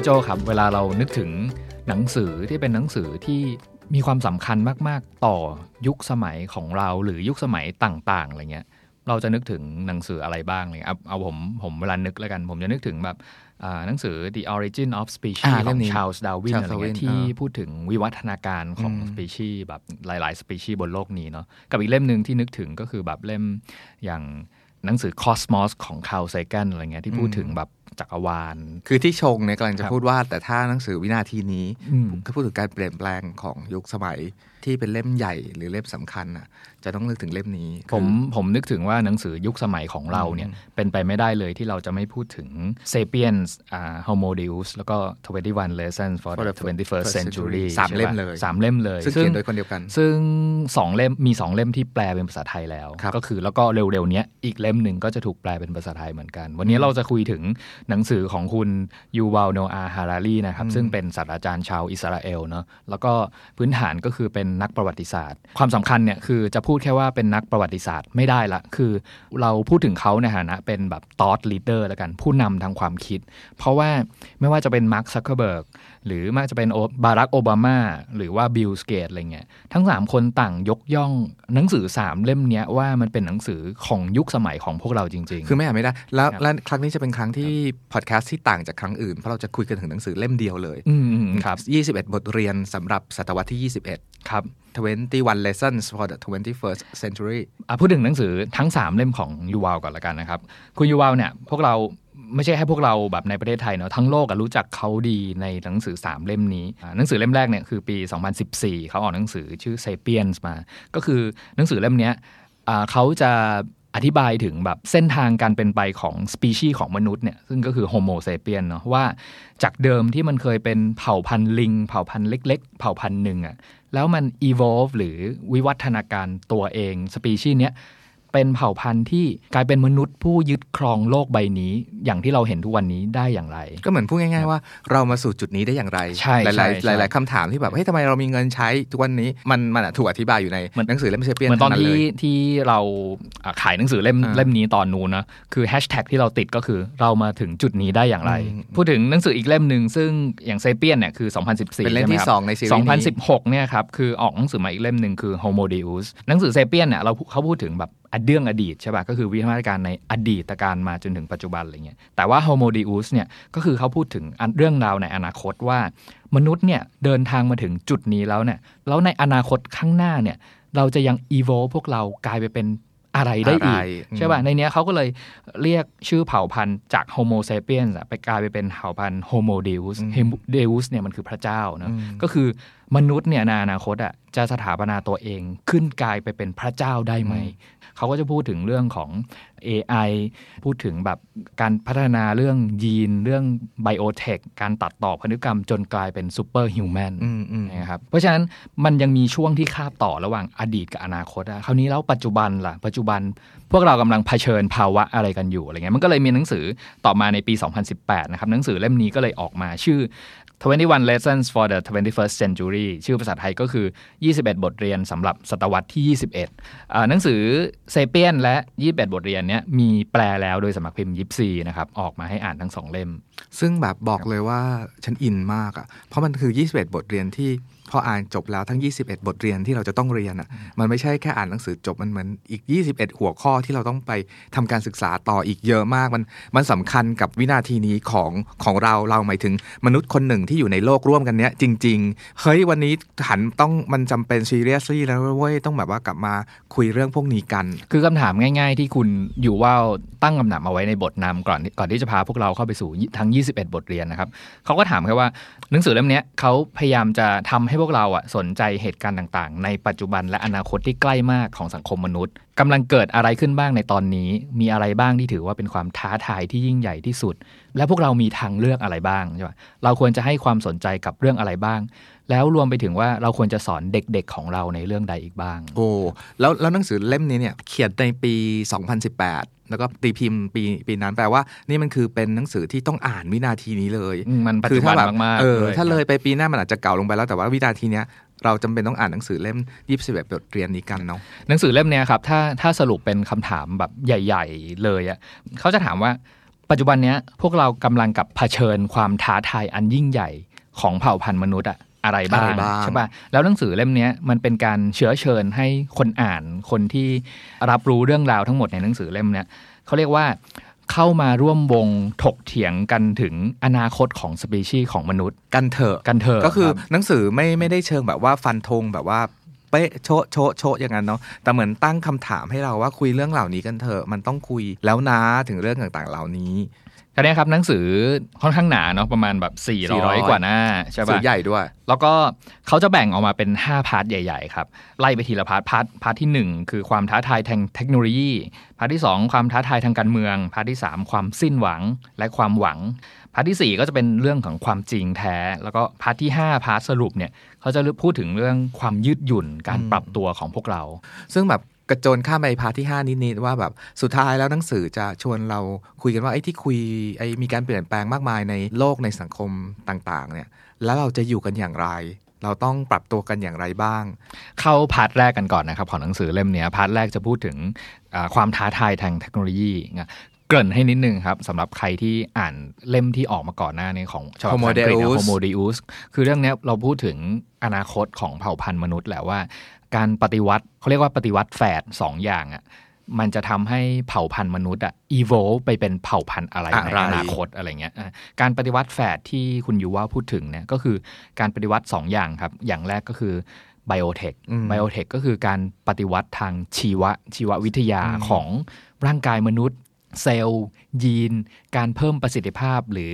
พี่โจครับ เวลาเรานึกถึงหนังสือที่เป็นหนังสือที่มีความสำคัญมาก ๆ ต่อยุคสมัยของเราหรือยุคสมัยต่าง ๆ อะไรเงี้ย เราจะนึกถึงหนังสืออะไรบ้างเลยเอาเอาผมผมเวลานึกแล้วกัน ผมจะนึกถึงแบบอ่าหนังสือ The Origin of Species อ่าขเล่องมนี้ Charles Darwin Charles อะไรเงี้ย Darwin ที่อ่าพูดถึงวิวัฒนาการของอืม species แบบหลายๆ species บนโลกนี้เนาะกับอีกเล่มหนึ่งที่นึกถึงก็คือแบบเล่มอย่างหนังสือ Cosmos ของ Carl Sagan อะไรเงี้ยที่พูดถึงแบบ จักรวาล คือที่ชงเนี่ยกำลังจะครับพูดว่า แต่ถ้าหนังสือวินาทีนี้อืมก็พูดถึงการเปลี่ยนแปลงของยุคสมัย ที่เป็นเล่มใหญ่หรือเล่มสำคัญน่ะจะต้องนึกถึงเล่มนี้ ผมคือผมนึกถึงว่าหนังสือยุคสมัยของเราเนี่ย เป็นไปไม่ได้เลยที่เราจะไม่พูดถึง Sapiens อ่า Homo Deus แล้วก็ 21 Lessons for the 21st Century สามเล่มใช่ปะเลยสามเล่มเลย ซึ่งเขียนโดยคนเดียวกัน ซึ่งสองเล่มมีสองเล่มที่แปลเป็นภาษาไทยแล้วครับก็คือแล้วก็เร็วๆเนี้ยอีกเล่มหนึ่งก็จะถูกแปลเป็นภาษาไทยเหมือนกัน วันนี้เราจะคุยถึงหนังสือของคุณยูวาลโนอาฮารารีนะครับซึ่งเป็นศาสตราจารย์ชาวอิสราเอลเนาะแล้วก็พื้นฐานก็คือเป็นนักประวัติศาสตร์ ความสำคัญเนี่ยคือจะพูดแค่ว่าเป็นนักประวัติศาสตร์ไม่ได้ละ คือเราพูดถึงเขาในฐานะเป็นแบบ thought leader แล้วกันผู้นำทางความคิด เพราะว่าไม่ว่าจะเป็นมาร์คซักเคอร์เบิร์ก หรือว่าจะเป็นโอบารักโอบามา หรือว่าบิลเกตส์อะไรเงี้ยทั้ง 3 คนต่างยกย่องหนังสือ 3 เล่มเนี้ยว่ามันเป็นหนังสือของยุคสมัยของพวกเราจริง ๆ คือไม่อ่านไม่ได้ แล้วครับและครั้งนี้จะเป็นครั้งที่พอดแคสต์ที่ต่างจากครั้งอื่น เพราะเราจะคุยกันถึงหนังสือเล่มเดียวเลยอืมอืมครับ 21 บทเรียนสำหรับศตวรรษที่ 21 ครับ21 lessons for the 21st century อะพูดถึงหนังสือทั้ง 3 เล่มของยูวาลก่อนละกันนะครับ คุณยูวาลเนี่ยพวกเราไม่ใช่แค่พวกเราแบบในประเทศไทยเนาะทั้งโลกรู้จักเขาดีในหนังสือ 3 เล่มนี้ หนังสือเล่มแรกเนี่ยคือปี 2014 เขาออกหนังสือชื่อ Sapiens มา ก็คือหนังสือเล่มนี้เขาจะอธิบายถึงแบบเส้นทางการเป็นไปของสปีชีส์ของมนุษย์เนี่ยซึ่งก็คือ Homo sapien เนาะว่าจากเดิมที่มันเคยเป็นเผ่าพันธุ์ลิง เผ่าพันธุ์เล็ก ๆ เผ่าพันธุ์หนึ่งอะแล้วมัน evolve หรือวิวัฒนาการตัวเองสปีชีส์เนี้ย เป็นเผ่าพันธุ์ที่กลายเป็นมนุษย์ผู้ยึดครองโลกใบนี้ อย่างที่เราเห็นทุกวันนี้ได้อย่างไร ก็เหมือนพูดง่าย ๆ ว่าเรามาสู่จุดนี้ได้อย่างไรใช่หใช่ลายใช่ๆหลาย ๆคำถามที่แบบเฮ้ยทำไมเรามีเงินใช้ทุกวันนี้มันมันอะถูกอธิบายอยู่ในเหมือนหนังสือเล่มเซเปียนเหมือนตอนทั้งที่เลยที่เราอะขายหนังสือเล่มอ่าเล่มนี้ตอนนู้นนะคือแฮชแท็กที่เราติดก็คือเรามาถึงจุดนี้ได้อย่างไรอืมพูดถึงหนังสืออีกเล่มหนึ่งซึ่งอย่างเซเปียนเนี่ยคือ 2014เป็นเล่มที่ใช่ไหครับสองในซีรีส์นี้2016เนี่ยครับคือออกหนังสือมาอีกเล่มหนึ่งคือ Homo Deus หนังสือเซเปียนเนี่ยเราเขาพูดถึงแบบ อดีตอดีตใช่ป่ะก็คือวิวัฒนาการในอดีตการมาจนถึงปัจจุบันอะไรเงี้ยแต่ว่า Homo Deus เนี่ยก็คือเขาพูดถึงอันเรื่องราวในอนาคตว่า มนุษย์เนี่ยเดินทางมาถึงจุดนี้แล้วเนี่ยแล้วในอนาคตข้างหน้าเนี่ยเราจะยัง evolve พวกเรากลายไปเป็นอะไรได้อีกอะไรอืมใช่ป่ะในเนี้ยเขาก็เลยเรียกชื่อเผ่าพันธุ์จาก Homo sapiens อะไปกลายไปเป็นเผ่าพันธุ์ Homo Deus Deus เนี่ยมันคือพระเจ้าเนอะก็คือมนุษย์เนี่ยในอนาคตอะจะสถาปนาตัวเองขึ้นกลายไปเป็นพระเจ้าได้ไหม เขาก็จะพูดถึงเรื่องของ AI พูดถึงแบบการพัฒนาเรื่องยีน เรื่อง biotech การตัดต่อพันธุกรรมจนกลายเป็น superhuman อืมอืมนะครับเพราะฉะนั้นมันยังมีช่วงที่คาบต่อระหว่างอดีตกับอนาคตอะคราวนี้แล้วปัจจุบันล่ะ ปัจจุบันพวกเรากำลังเผชิญภาวะอะไรกันอยู่อะไรเงี้ยมันก็เลยมีหนังสือต่อมาในปี 2018 นะครับหนังสือเล่มนี้ก็เลยออกมาชื่อ 21 lessons for the 21st century ชื่อภาษาไทยก็คือ 21 บทเรียนสำหรับศตวรรษที่ 21 หนังสือเซเปียนและ 21 บทเรียนเนี้ยมีแปลแล้วโดยสมัครพิมพ์ยิปซีนะครับ ออกมาให้อ่านทั้งสองเล่ม ซึ่งแบบบอกเลยว่าฉันอินมากอะ่ะ เพราะมันคือ 21 บทเรียนที่ พออ่านจบแล้วทั้ง 21 บทเรียนที่เราจะต้องเรียนอะ่ะมันไม่ใช่แค่อ่านหนังสือจบมันเหมือนอีก 21 หัวข้อที่เราต้องไปทำการศึกษาต่ออีกเยอะมากมันมันสำคัญกับวินาทีนี้ของของเราเราหมายถึงมนุษย์คนหนึ่งที่อยู่ในโลกร่วมกันเนี้ยจริง ๆ เฮ้ยวันนี้หันต้องมันจำเป็นซีเรียสลี่แล้วเว้ยต้องแบบว่ากลับมาคุยเรื่องพวกนี้กัน คือคำถามง่าย ๆ ที่คุณอยู่ว่าตั้งคำถามเอาไว้ในบทนำก่อนก่อนที่จะพาพวกเราเข้าไปสู่ทั้ง 21 บทเรียนนะครับเขาก็ถามแค่ว่า หนังสือเล่มนี้เขาพยายามจะทำให้พวกเราอะสนใจเหตุการณ์ต่างๆ ในปัจจุบันและอนาคตที่ใกล้มากของสังคมมนุษย์กำลังเกิดอะไรขึ้นบ้างในตอนนี้ มีอะไรบ้างที่ถือว่าเป็นความท้าทายที่ยิ่งใหญ่ที่สุด และพวกเรามีทางเลือกอะไรบ้างใช่ปะเราควรจะให้ความสนใจกับเรื่องอะไรบ้าง แล้วรวมไปถึงว่าเราควรจะสอนเด็กๆของเราในเรื่องใดอีกบ้าง โอ้แล้วแล้วหนังสือเล่มนี้เนี่ยเขียนในปี 2018แล้วก็ตีพิมพ์ปีปีนั้นแปลว่านี่มันคือเป็นหนังสือที่ต้องอ่านวินาทีนี้เลยอืมมันปัจคืจุบันถ้แบบมากๆเออด้วยถ้าครับเลยไปปีหน้ามันอาจจะเก่าลงไปแล้วแต่ว่าวินาทีเนี้ยเราจำเป็นต้องอ่านหนังสือเล่ม21บทเรียนนี้กันเนาะหนังสือเล่มเนี้ยครับถ้าถ้าสรุปเป็นคำถามแบบใหญ่ ๆ เลยอะ่ะเขาจะถามว่า ปัจจุบันเนี้ยพวกเรากำลังกับเผชิญความท้าทายอันยิ่งใหญ่ของเผ่าพันธุ์มนุษย์อะอะไรบ้างอะไรบ้างใช่ปะแล้วหนังสือเล่มเนี้ยมันเป็นการเชื้อเชิญให้คนอ่านคนที่รับรู้เรื่องราวทั้งหมดในหนังสือเล่มเนี้ยเขาเรียกว่าเข้ามาร่วมวงถกเถียงกันถึงอนาคตของสปีชีส์ของมนุษย์ กันเถอะกันเถอะก็คือรับหนังสือไม่ไม่ได้เชิงแบบว่าฟันธงแบบว่า เป๊ะโชะโชะโชะอย่างนั้นเนาะแต่เหมือนตั้งคำถามให้เราว่าคุยเรื่องเหล่านี้กันเถอะมันต้องคุยแล้วนะถึงเรื่องต่างๆ เหล่านี้ คราวนี้ครับหนังสือค่อนข้างหนาเนาะประมาณแบบ 400 400กว่าหน้าใช่สืปะอใหญ่ด้วย แล้วก็เขาจะแบ่งออกมาเป็น 5 part ใหญ่ ๆ ครับ ไล่ไปทีละ part part part ที่ 1 คือความท้าทายทางเทคโนโลยี part ที่ 2 ความท้าทายทางการเมือง part ที่ 3 ความสิ้นหวังและความหวัง part ที่4 ก็จะเป็นเรื่องของความจริงแท้ แล้วก็ part ที่ 5 part สรุปเนี่ยเขาจะพูดถึงเรื่องความยืดหยุ่นการอืมปรับตัวของพวกเรา ซึ่งแบบ กระโจนข้ามไป part ที่ 5 นิดๆว่าแบบสุดท้ายแล้วหนังสือจะชวนเราคุยกันว่าไอ้ที่คุยไอ้มีการเปลี่ยนแปลงมากมายในโลกในสังคมต่างๆ เนี่ย แล้วเราจะอยู่กันอย่างไร เราต้องปรับตัวกันอย่างไรบ้าง เข้า part แรกกันก่อนนะครับของหนังสือเล่มเนี้ย part แรกจะพูดถึงอ่าความท้าทายทางเทคโนโลยีนะเกริ่นให้นิดนึงครับสำหรับใครที่อ่านเล่มที่ออกมาก่อนหน้านี้ของฉบับ Homo ภาษาอังกฤษนะ Deus Homo Deus คือเรื่องเนี้ยเราพูดถึงอนาคตของเผ่าพันธุ์มนุษย์แหละว่า การปฏิวัติเขาเรียกว่าปฏิวัติแฝดสองอย่างอะมันจะทำให้เผ่าพันธุ์มนุษย์อะ evolve ไปเป็นเผ่าพันธุ์อะไรในอะไรอนาคตอะไรเงี้ยอะการปฏิวัติแฝดที่คุณยูว่าพูดถึงเนี่ยก็คือการปฏิวัติสองอย่างครับ อย่างแรกก็คือไบโอเทคอืมไบโอเทคก็คือการปฏิวัติทางชีวะชีววิทยาอืมของร่างกายมนุษย์ เซลล์ ยีน การเพิ่มประสิทธิภาพหรือ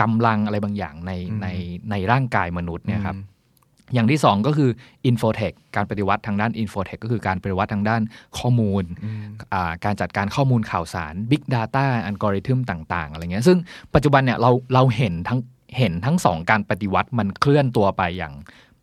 กำลังอะไรบางอย่างในในในร่างกายมนุษย์เนี่ยครับ อย่างที่สองก็คือ infotech การปฏิวัติทางด้าน infotech ก็คือการปฏิวัติทางด้านข้อมูลอืมอ่าการจัดการข้อมูลข่าวสาร Big Data อัลกอริทึมต่าง ๆ อะไรเงี้ยซึ่งปัจจุบันเนี่ยเราเราเห็นทั้งเห็นทั้งสองการปฏิวัติมันเคลื่อนตัวไปอย่าง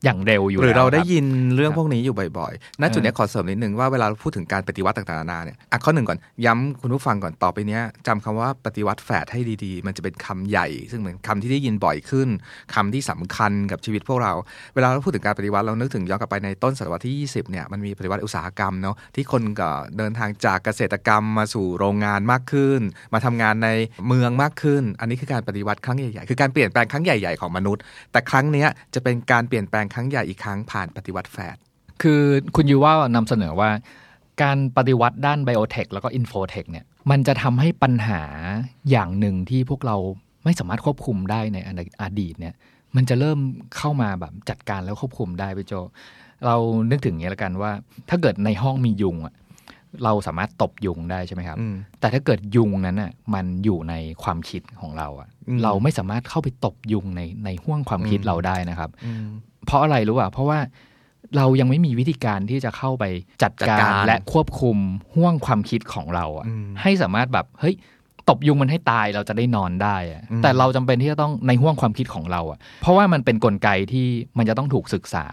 อย่างเร็วอยู่หรือแล้วเราได้คบยินเรื่องครับพวกนี้อยู่บ่อยๆณจุดเนี้ยขอเสริมนิดนึงว่าเวลาเราพูดถึงการปฏิวัติต่างๆนานาเนี่ยอะข้อหนึ่งก่อนย้ำคุณผู้ฟังก่อนต่อไปเนี้ยจำคำว่าปฏิวัติแฝดให้ดีๆ มันจะเป็นคำใหญ่ ซึ่งเหมือนคำที่ได้ยินบ่อยขึ้นคำที่สำคัญกับชีวิตพวกเราเวลาเราพูดถึงการปฏิวัติเรานึกถึงย้อนกลับไปในต้นศตวรรษที่ 20เนี่ยมันมีปฏิวัติอุตสาหกรรมเนาะที่คนก็เดินทางจากเกษตรกรรมมาสู่โรงงานมากขึ้น มาทำงานในเมืองมากขึ้น อันนี้คือการปฏิวัติครั้งใหญ่ๆคือการเปลี่ยนแปลงครั้งใหญ่ๆของมนุษย์ แต่ครั้งเนี้ยจะเป็นการเปลี่ยนแปลงครั้งใหญ่อีกครั้งผ่านปฏิวัติแฝดคือคุณยูว่านำเสนอว่าการปฏิวัติด้าน biotech แล้วก็ infotech เนี่ยมันจะทำให้ปัญหาอย่างหนึ่งที่พวกเราไม่สามารถควบคุมได้ในอดีตเนี่ยมันจะเริ่มเข้ามาแบบจัดการแล้วควบคุมได้พี่โจ เรานึกถึงอย่างนี้ละกันว่า ถ้าเกิดในห้องมียุงอะเราสามารถตบยุงได้ใช่ไหมครับอืมแต่ถ้าเกิดยุงนั้นอะมันอยู่ในความคิดของเราอะอืมเราไม่สามารถเข้าไปตบยุงในในห้วงความคิดอืมเราได้นะครับอืม เพราะอะไรรู้ป่ะเพราะว่าเรายังไม่มีวิธีการที่จะเข้าไปจัดจัดกาการรและควบคุมห่วงความคิดของเราอะอืมให้สามารถแบบเฮ้ย ตบยุงมันให้ตายเราจะได้นอนได้อะอืมแต่เราจำเป็นที่จะต้องในห่วงความคิดของเราอะเพราะว่ามันเป็นกลไกที่มันจะต้องถูกศึกษา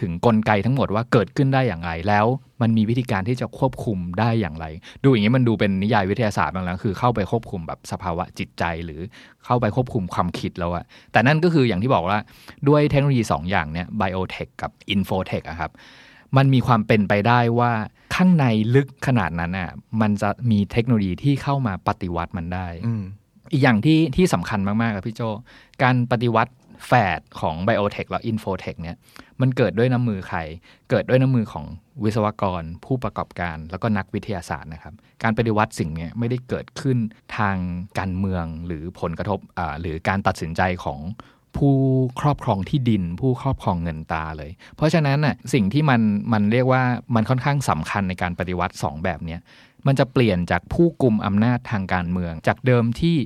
ถึงกลไกทั้งหมดว่าเกิดขึ้นได้อย่างไร แล้วมันมีวิธีการที่จะควบคุมได้อย่างไร ดูอย่างนี้มันดูเป็นนิยายวิทยาศาสตร์บางแล้วคือ เข้าไปควบคุมแบบสภาวะจิตใจหรือเข้าไปควบคุมความคิดแล้วอะแต่นั่นก็คืออย่างที่บอกว่าด้วยเทคโนโลยีสองอย่างเนี่ย biotech กับ infotech อะครับ มันมีความเป็นไปได้ว่าข้างในลึกขนาดนั้นน่ะมันจะมีเทคโนโลยีที่เข้ามาปฏิวัติมันได้อืมอีกอย่างที่ที่สำคัญมาก ๆ ครับพี่โจ การปฏิวัติแฝดของ biotech และ infotech เนี่ยมันเกิดด้วยน้ำมือใคร เกิดด้วยน้ำมือของวิศวกร ผู้ประกอบการ แล้วก็นักวิทยาศาสตร์นะครับ การปฏิวัติสิ่งเนี้ยไม่ได้เกิดขึ้นทางการเมืองหรือผลกระทบอ่าหรือการตัดสินใจของ ผู้ครอบครองที่ดิน ผู้ครอบครองเงินตาเลย เพราะฉะนั้นน่ะสิ่งที่มันมันเรียกว่ามันค่อนข้างสำคัญในการปฏิวัติสองแบบเนี้ยมันจะเปลี่ยนจากผู้กลุ่มอำนาจทางการเมือง จากเดิมที่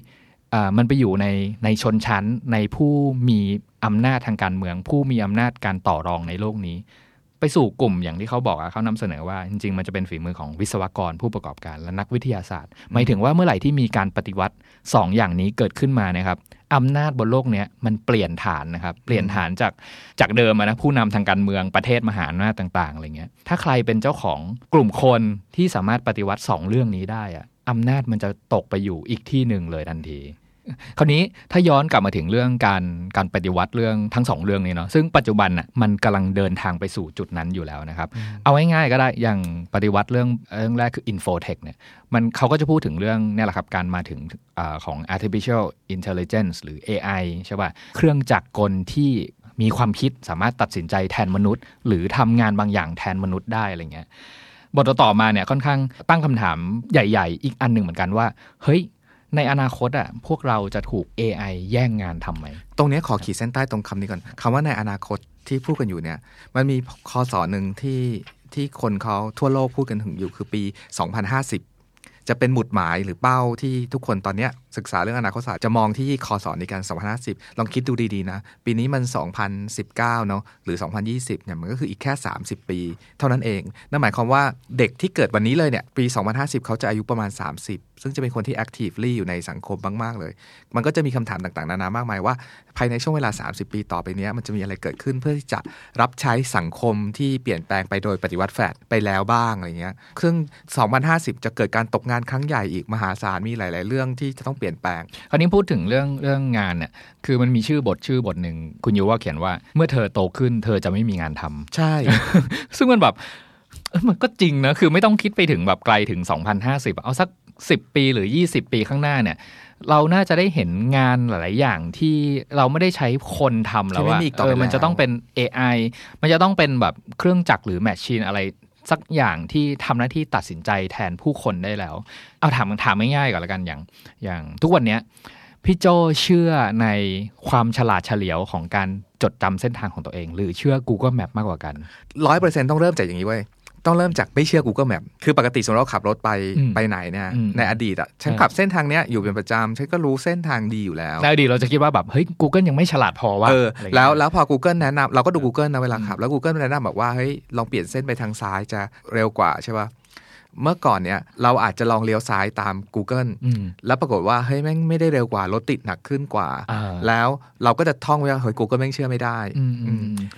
มันไปอยู่ในในชนชั้นในผู้มีอำนาจทางการเมือง ผู้มีอำนาจการต่อรองในโลกนี้ ไปสู่กลุ่มอย่างที่เขาบอกอะเขานำเสนอว่าจริง ๆ มันจะเป็นฝีมือของวิศวกรผู้ประกอบการและนักวิทยาศาสตร์ หมายถึงว่าเมื่อไหร่ที่มีการปฏิวัติ2อย่างนี้เกิดขึ้นมานะครับ อำนาจบนโลกเนี้ยมันเปลี่ยนฐานนะครับ เปลี่ยนฐานจากจากเดิมอะนะผู้นำทางการเมืองประเทศมหาอำนาจต่างๆอะไรเงี้ยถ้าใครเป็นเจ้าของกลุ่มคนที่สามารถปฏิวัติ 2 เรื่องนี้ได้อะอำนาจมันจะตกไปอยู่อีกที่หนึ่งเลยทันที คราวนี้ถ้าย้อนกลับมาถึงเรื่องการการปฏิวัติเรื่องทั้งสองเรื่องนี้เนาะซึ่งปัจจุบันน่ะมันกำลังเดินทางไปสู่จุดนั้นอยู่แล้วนะครับ เอาง่ายๆก็ได้อย่างปฏิวัติเรื่องเรื่องแรกคือ infotech เนี่ยมันเขาก็จะพูดถึงเรื่องเนี่ยแหละครับการมาถึงอาของ artificial intelligence หรือ AI ใช่ป่ะเครื่องจักรกลที่มีความคิดสามารถตัดสินใจแทนมนุษย์ หรือทำงานบางอย่างแทนมนุษย์ได้อะไรเงี้ยบทต่อๆมาเนี่ยค่อนข้างตั้งคำถามใหญ่ ๆ อีกอันหนึ่งเหมือนกันว่า เฮ้ย ในอนาคตอะพวกเราจะถูก AI แย่งงานทำไหม ตรงเนี้ยขอขีดเส้นใต้ตรงคำนี้ก่อนคำว่าในอนาคตที่พูดกันอยู่เนี่ย มันมีคอสอหนึ่งที่ที่คนเขาทั่วโลกพูดกันถึงอยู่คือปี 2050 จะเป็นหมุดหมายหรือเป้าที่ทุกคนตอนเนี้ย ศึกษาเรื่องอนาคตศาสตร์จะมองที่คอสอนในการ2050 ลองคิดดูดีๆนะ ปีนี้มัน 2019 เนาะหรือ 2020 เนี่ยมันก็คืออีกแค่ 30 ปี เท่านั้นเอง นั่นหมายความว่าเด็กที่เกิดวันนี้เลยเนี่ยปี 2050 เขาจะอายุประมาณ 30 ซึ่งจะเป็นคนที่ actively อยู่ในสังคมมากๆเลย มันก็จะมีคำถามต่างๆ นานามากมายว่า ภายในช่วงเวลา 30 ปีต่อไปเนี้ยมันจะมีอะไรเกิดขึ้นเพื่อที่จะรับใช้สังคมที่เปลี่ยนแปลงไปโดยปฏิวัติแฟดไปแล้วบ้างอะไรเงี้ยซึ่ง2050 จะเกิดการตกงานครั้งใหญ่อีกมหาศาลมีหลาย ๆ เรื่องที่จะต้องเปลี่ยนแปลง คราวนี้พูดถึงเรื่องเรื่องงานเนี่ยคือมันมีชื่อบทชื่อบทหนึ่งคุณยูว่าเขียนว่าเมื่อเธอโตขึ้น เธอจะไม่มีงานทำใช่ ซึ่งมันแบบเอ้ยมันก็จริงนะคือไม่ต้องคิดไปถึงแบบไกลถึง 2050 เอาสัก 10 ปีหรือ 20 ปีข้างหน้าเนี่ยเราน่าจะได้เห็นงานหลาย ๆ อย่างที่เราไม่ได้ใช้คนทำแล้วที่ไม่ว่ามีอีกต่อเอไปอมันแล้วจะต้องเป็น AI มันจะต้องเป็นแบบเครื่องจักรหรือแมชชีนอะไร สักอย่างที่ทำหน้าที่ตัดสินใจแทนผู้คนได้แล้ว เอาถามถามง่ายๆก่อนละกันอย่าง อย่างทุกวันเนี้ยพี่โจเชื่อในความฉลาดเฉลียวของการจดจำเส้นทางของตัวเอง หรือเชื่อ Google Map มากกว่ากันร้อยเปอร์เซ็นต้องเริ่มจากอย่างนี้เว้ย ต้องเริ่มจากไม่เชื่อ Google Map คือปกติสมมติเราขับรถไปอืมไปไหนเนี่ยอืมในอดีตอะฉันเออขับเส้นทางเนี้ยอยู่เป็นประจำฉันก็รู้เส้นทางดีอยู่แล้วในอดีตเราจะคิดว่าแบบเฮ้ย Google ยังไม่ฉลาดพอว่าเออแล้วแล้วพอ Google แนะนำเราก็ดู Google นะเวลาขับอืมแล้ว Google แนะนำบอกว่าเฮ้ยลองเปลี่ยนเส้นไปทางซ้ายจะเร็วกว่าใช่ป่ะเมื่อก่อนเนี่ยเราอาจจะลองเลี้ยวซ้ายตาม Google อืมแล้วปรากฏว่าเฮ้ยแม่งไม่ได้เร็วกว่ารถติดหนักขึ้นกว่าอ่าแล้วเราก็จะท่องไว้ว่าเฮ้ย Google แม่งเชื่อไม่ได้อืมอืมอืม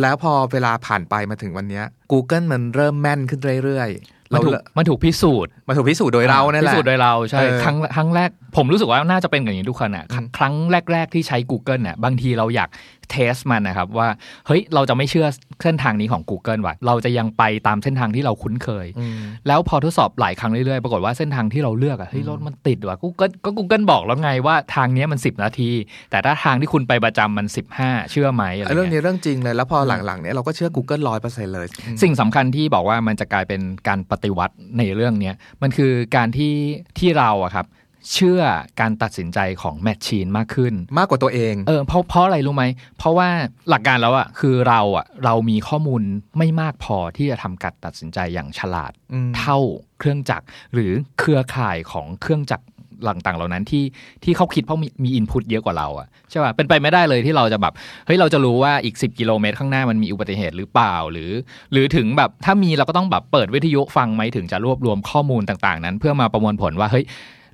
แล้วพอเวลาผ่านไปมาถึงวันเนี้ย Google มันเริ่มแม่นขึ้นเรื่อยๆมันเราถูกมันถูกพิสูจน์มาถูกพิสูจน์โดยเรานั่นแหละพิสูจน์โดยเราใช่เออครั้งครั้งแรกผมรู้สึกว่าน่าจะเป็นอย่างนี้ทุกคนอะครั้งอืมครั้งแรก ๆ ที่ใช้ Google เนี่ยบางทีเราอยากเทสมันนะครับว่าเฮ้ยเราจะไม่เชื่อเส้นทางนี้ของ Google ว่ะเราจะยังไปตามเส้นทางที่เราคุ้นเคยอืมแล้วพอทดสอบหลายครั้งเรื่อยๆ ปรากฏว่าเส้นทางที่เราเลือกอะเฮ้ยรถมันติดว่ะ Google ก็ Google บอกแล้วไงว่าทางเนี้ยมัน 10 นาที แต่ถ้าทางที่คุณไปประจำมัน 15 เชื่อไหมอะไรเรื่องเงี้นี้ยเรื่องจริงเลยแล้วพอหลังๆเนี้ยเราก็เชื่อ Google ร้อยเปอร์เซ็นต์เลย สิ่งสำคัญที่บอกว่ามันจะกลายเป็นการปฏิวัติในเรื่องเนี้ยมันคือการที่ที่เราอะครับ เชื่อการตัดสินใจของแมชชีนมากขึ้น มากกว่าตัวเองเออเพราะเพราะอะไรรู้ไหม เพราะว่าหลักการแล้วอะคือเราอะเรามีข้อมูลไม่มากพอที่จะทำการตัดสินใจอย่างฉลาดอืมเท่าเครื่องจักร หรือเครือข่ายของเครื่องจักรต่างๆเหล่านั้นที่ที่เขาคิดเพราะมีมีอินพุตเยอะกว่าเราอะใช่ป่ะเป็นไปไม่ได้เลยที่เราจะแบบเฮ้ยเราจะรู้ว่าอีก 10 กิโลเมตรข้างหน้ามันมีอุบัติเหตุหรือเปล่าหรือ หรือถึงแบบถ้ามีเราก็ต้องแบบเปิดวิทยุฟังไหมถึงจะรวบรวมข้อมูลต่างๆ นั้น เพื่อมาประมวลผลว่าเฮ้ย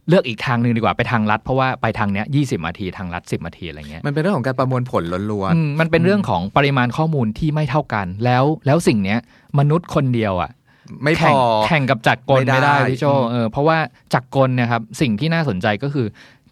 เลือกอีกทางหนึ่งดีกว่าไปทางลัดเพราะว่าไปทางเนี้ยยีนาทีทางลัด10นาทีอะไรเงี้ยมันเป็นเรื่องของการประมวลผลล้วนอืมมันเป็นเรื่องของปริมาณข้อมูลที่ไม่เท่ากัน แล้วแล้วสิ่งเนี้ยมนุษย์คนเดียวอะๆไม่พแข่งอแข่งกับจักรกลไม่ไม่ได้ได้พี่โจอืมเออเพราะว่าจักรกลเนะครับสิ่งที่น่าสนใจก็คือ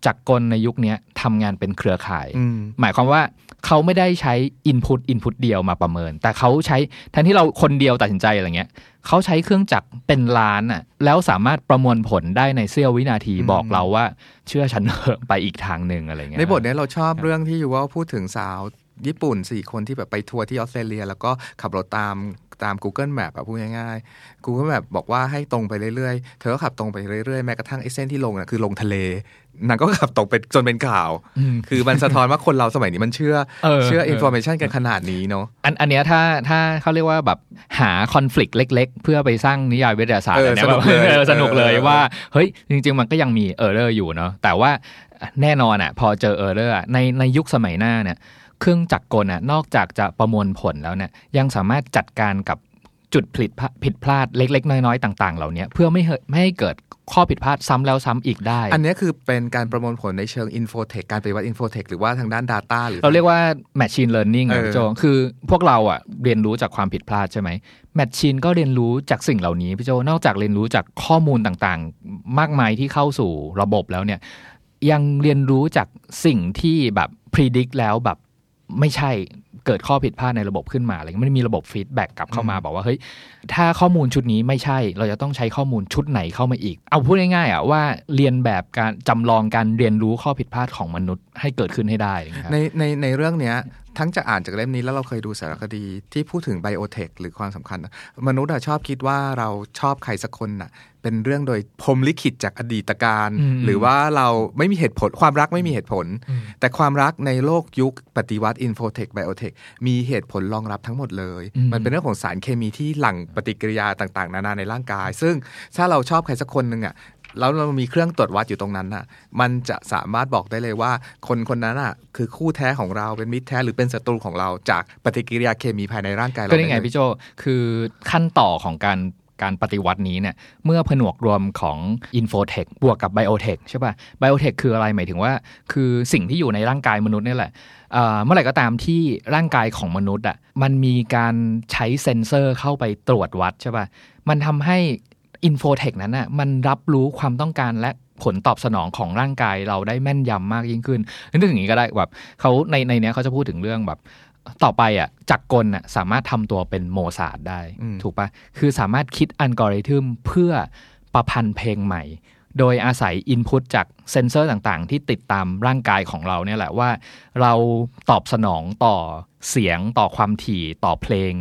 จักรกลในยุคเนี้ยทำงานเป็นเครือข่ายอืมหมายความว่า เขาไม่ได้ใช้ Input Input เดียวมาประเมิน แต่เขาใช้แทนที่เราคนเดียวตัดสินใจอะไรเงี้ยเขาใช้เครื่องจักรเป็นล้านอะแล้วสามารถประมวลผลได้ในเสี้ยววินาทีอืมบอกเราว่า เชื่อฉันเถอะไปอีกทางหนึ่งอะไรเงี้ยในบทเนี้ยเราชอบเรื่องที่อยู่ว่าพูดถึงสาวญี่ปุ่นสี่คนที่แบบไปทัวร์ที่ออสเตรเลีย แล้วก็ขับรถตาม ตาม Google Map อะพูดง่ายๆ Google Map บอกว่าให้ตรงไปเรื่อยๆ เธอก็ขับตรงไปเรื่อยๆ แม้กระทั่งไอ้เส้นที่ลงน่ะคือลงทะเลนางก็ขับตรงไปจนเป็นข่าวอืมคือมันสะท้อนว่าคนเราสมัยนี้มันเชื่อเออเชื่อเออ information กันขนาดนี้เนาะอันอันเนี้ยถ้าถ้าเขาเรียกว่าแบบหาคอน FLICT เล็ก ๆ เพื่อไปสร้างนิยายวิทยาศาสตร์เอออันเนี้ยสนุกแบบเลยเออสนุกเลยเออว่าเฮ้ยจริง ๆ มันก็ยังมี error อยู่เนาะแต่ว่าแน่นอนอะพอเจอ error ในในยุคสมัยหน้าเนี่ย เครื่องจักรกลอะนอกจากจะประมวลผลแล้วเนี่ยยังสามารถจัดการกับจุดผิดพลาดผิดพลาดเล็ก ๆ น้อย ๆ ต่าง ๆ เหล่านี้เพื่อไม่ให้ไม่ให้เกิดข้อผิดพลาดซ้ำแล้วซ้ำอีกได้ อันเนี้ยคือเป็นการประมวลผลในเชิง infotech การปฏิวัติ infotech หรือว่าทางด้าน Data หรือ เราเรียกว่า Machine Learning เออะอพี่โจคือพวกเราอะเรียนรู้จากความผิดพลาดใช่ไหม Machine ก็เรียนรู้จากสิ่งเหล่านี้พี่โจนอกจากเรียนรู้จากข้อมูลต่างๆ มากมายที่เข้าสู่ระบบแล้วเนี่ยยังเรียนรู้จากสิ่งที่แบบ predict แล้วแบบ ไม่ใช่เกิดข้อผิดพลาดในระบบขึ้นมาอะไรเงี้ยมันมีระบบ feedback กลับเข้ามาบอกว่าเฮ้ยถ้าข้อมูลชุดนี้ไม่ใช่ เราจะต้องใช้ข้อมูลชุดไหนเข้ามาอีก เอาพูดง่ายๆอะว่าเลียนแบบการจำลองการเรียนรู้ข้อผิดพลาดของมนุษย์ให้เกิดขึ้นให้ได้อะไรเงี้ยครับในในในเรื่องเนี้ย ทั้งจะอ่านจากเล่มนี้แล้วเราเคยดูสารคดีที่พูดถึง biotech หรือความสำคัญนะมนุษย์อะชอบคิดว่าเราชอบใครสักคนน่ะ เป็นเรื่องโดยพรหมลิขิตจากอดีตกาลอืมหรือว่าเราไม่มีเหตุผลความรักไม่มีเหตุผลอืมแต่ความรักในโลกยุคปฏิวัติ infotech biotech มีเหตุผลรองรับทั้งหมดเลยอืมมันเป็นเรื่องของสารเคมีที่หลั่งปฏิกิริยาต่าง ๆ นานาในร่างกาย ซึ่งถ้าเราชอบใครสักคนหนึ่งอะ แล้วเรามีเครื่องตรวจวัดอยู่ตรงนั้นน่ะ มันจะสามารถบอกได้เลยว่า คนคนนั้นอะคือคู่แท้ของเราเป็นมิตรแท้หรือเป็นศัตรูของเราจากปฏิกิริยาเคมีภายในร่างกายเราก็นี่ไงด้เลยพี่โจคือขั้นต่อของการการปฏิวัตินี้เนี่ยเมื่อผนวกรวมของ Infotech บวกกับ Biotech ใช่ป่ะ Biotech คืออะไรหมายถึงว่า คือสิ่งที่อยู่ในร่างกายมนุษย์นี่แหละเอ่อเมื่อไหร่ก็ตามที่ร่างกายของมนุษย์อะมันมีการใช้เซ็นเซอร์เข้าไปตรวจวัดใช่ป่ะมันทำให้ Infotech นั้นอะมันรับรู้ความต้องการและผลตอบสนองของร่างกายเราได้แม่นยำมากยิ่งขึ้นนึกอย่างนี้ก็ได้แบบเขาในในเนี้ยเขาจะพูดถึงเรื่องแบบต่อไปอะจักรกลอะสามารถทำตัวเป็นโมซาร์ทได้อืมถูกปะคือสามารถคิดอัลกอริทึมเพื่อประพันธ์เพลงใหม่ โดยอาศัย input จากเซนเซอร์ต่างๆ ที่ติดตามร่างกายของเราเนี่ยแหละว่า เราตอบสนองต่อเสียงต่อความถี่ต่อเพลง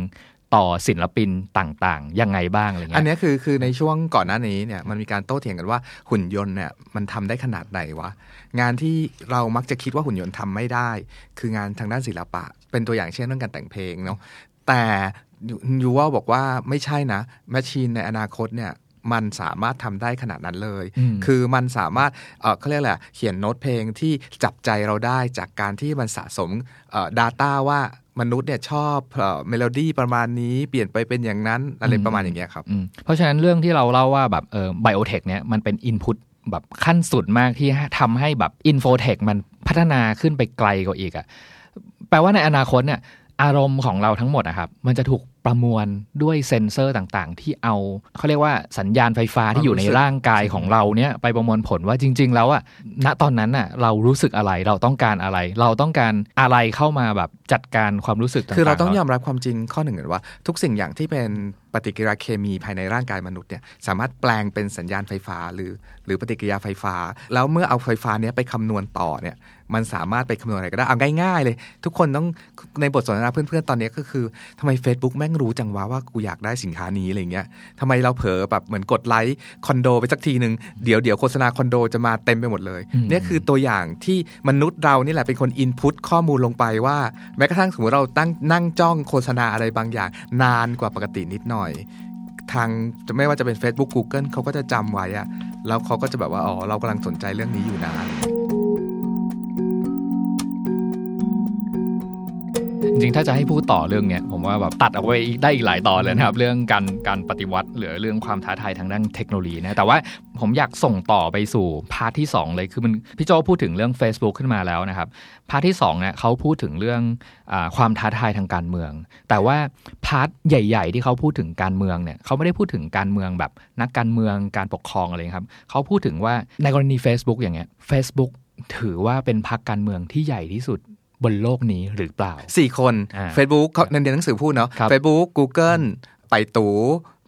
ต่อศิลปินต่างๆ ยังไงบ้างอะไรอันเงี้ยเนี้ยคือคือในช่วงก่อนหน้านี้เนี่ยมันมีการโต้เถียงกันว่าหุ่นยนต์เนี่ยมันทำได้ขนาดไหนวะ งานที่เรามักจะคิดว่าหุ่นยนต์ทำไม่ได้ คืองานทางด้านศิลปะ เป็นตัวอย่างเช่นเรื่องการแต่งเพลงเนาะแต่ยูวาลบอกว่าไม่ใช่นะ machine ในอนาคตเนี่ยมันสามารถทำได้ขนาดนั้นเลยอืมคือมันสามารถเอ่อเขาเรียกอะไรอะเขียนโน้ตเพลงที่จับใจเราได้จากการที่มันสะสมเอ่อ data ว่า มนุษย์เนี่ยชอบเมโลดี้ประมาณนี้เปลี่ยนไปเป็นอย่างนั้นอะไรประมาณอย่างเงี้ยครับเพราะฉะนั้นเรื่องที่เราเล่าว่าแบบเออ biotech เนี่ยมันเป็น inputแบบขั้นสุดมากที่ทำให้แบบ infotech มันพัฒนาขึ้นไปไกลกว่าอีกอะแปลว่าในอนาคตเนี่ยอารมณ์ของเราทั้งหมดนะครับ มันจะถูกประมวลด้วยเซ็นเซอร์ต่างๆ ที่เอาเขาเรียกว่าสัญญาณไฟฟ้าที่อยู่ในร่างกายของเราเนี่ยไปประมวลผลว่าจริง ๆ แล้วอะณตอนนั้นอะเรารู้สึกอะไรเราต้องการอะไร เราต้องการอะไรเข้ามาแบบจัดการความรู้สึกต่างๆคือเราต้องยอมรับความจริงข้อหนึ่งก่อนว่า ทุกสิ่งอย่างที่เป็นปฏิกิริยาเคมีภายในร่างกายมนุษย์เนี่ยสามารถแปลงเป็นสัญญาณไฟฟ้าหรือ หรือปฏิกิริยาไฟฟ้า แล้วเมื่อเอาไฟฟ้าเนี้ยไปคำนวณต่อเนี่ย มันสามารถไปคำนวณอะไรก็ได้เอาง่ายๆเลย ทุกคนต้องในบทสนทนาเพื่อนๆตอนนี้ก็คือทำไม Facebook แม่งรู้จังวะว่ากูอยากได้สินค้านี้อะไรเงี้ยทำไมเราเผลอแบบเหมือนกดไลค์คอนโดไปสักทีหนึ่งเดี๋ยวเดี๋ยวโฆษณาคอนโดจะมาเต็มไปหมดเลยอืมเนี่ยคือตัวอย่างที่มนุษย์เรานี่แหละเป็นคนอินพุตข้อมูลลงไปว่า แม้กระทั่งสมมติเราตั้งนั่งจ้องโฆษณาอะไรบางอย่าง นานกว่าปกตินิดหน่อย ทางไม่ว่าจะเป็น Facebook Google เขาก็จะจำไว้อะแล้วเขาก็จะแบบว่าอ๋อเรากำลังสนใจเรื่องนี้อยู่นะ จริงถ้าจะให้พูดต่อเรื่องเนี้ยผมว่าแบบตัดเอาไว้ได้อีกหลายตอนเลยนะครับ เรื่องการการปฏิวัติหรือเรื่องความท้าทายทางด้านเทคโนโลยีนะแต่ว่าผมอยากส่งต่อไปสู่พาร์ทที่ 2 เลยคือมันพี่โจพูดถึงเรื่อง Facebook ขึ้นมาแล้วนะครับ part ที่2เนี่ยเขาพูดถึงเรื่องอความท้าทายทางการเมือง แต่ว่า part ใหญ่ ๆ ที่เขาพูดถึงการเมืองเนี่ยเขาไม่ได้พูดถึงการเมืองแบบนักการเมืองการปกครองอะไรครับเขาพูดถึงว่าในกรณี Facebook อย่างเงี้ย Facebook ถือว่าเป็นพรรคการเมืองที่ใหญ่ที่สุด บนโลกนี้หรือเปล่าสี่คนอ่า Facebook เขาในเรียนหนังสือพูดเนาะครับ Facebook Google Baidu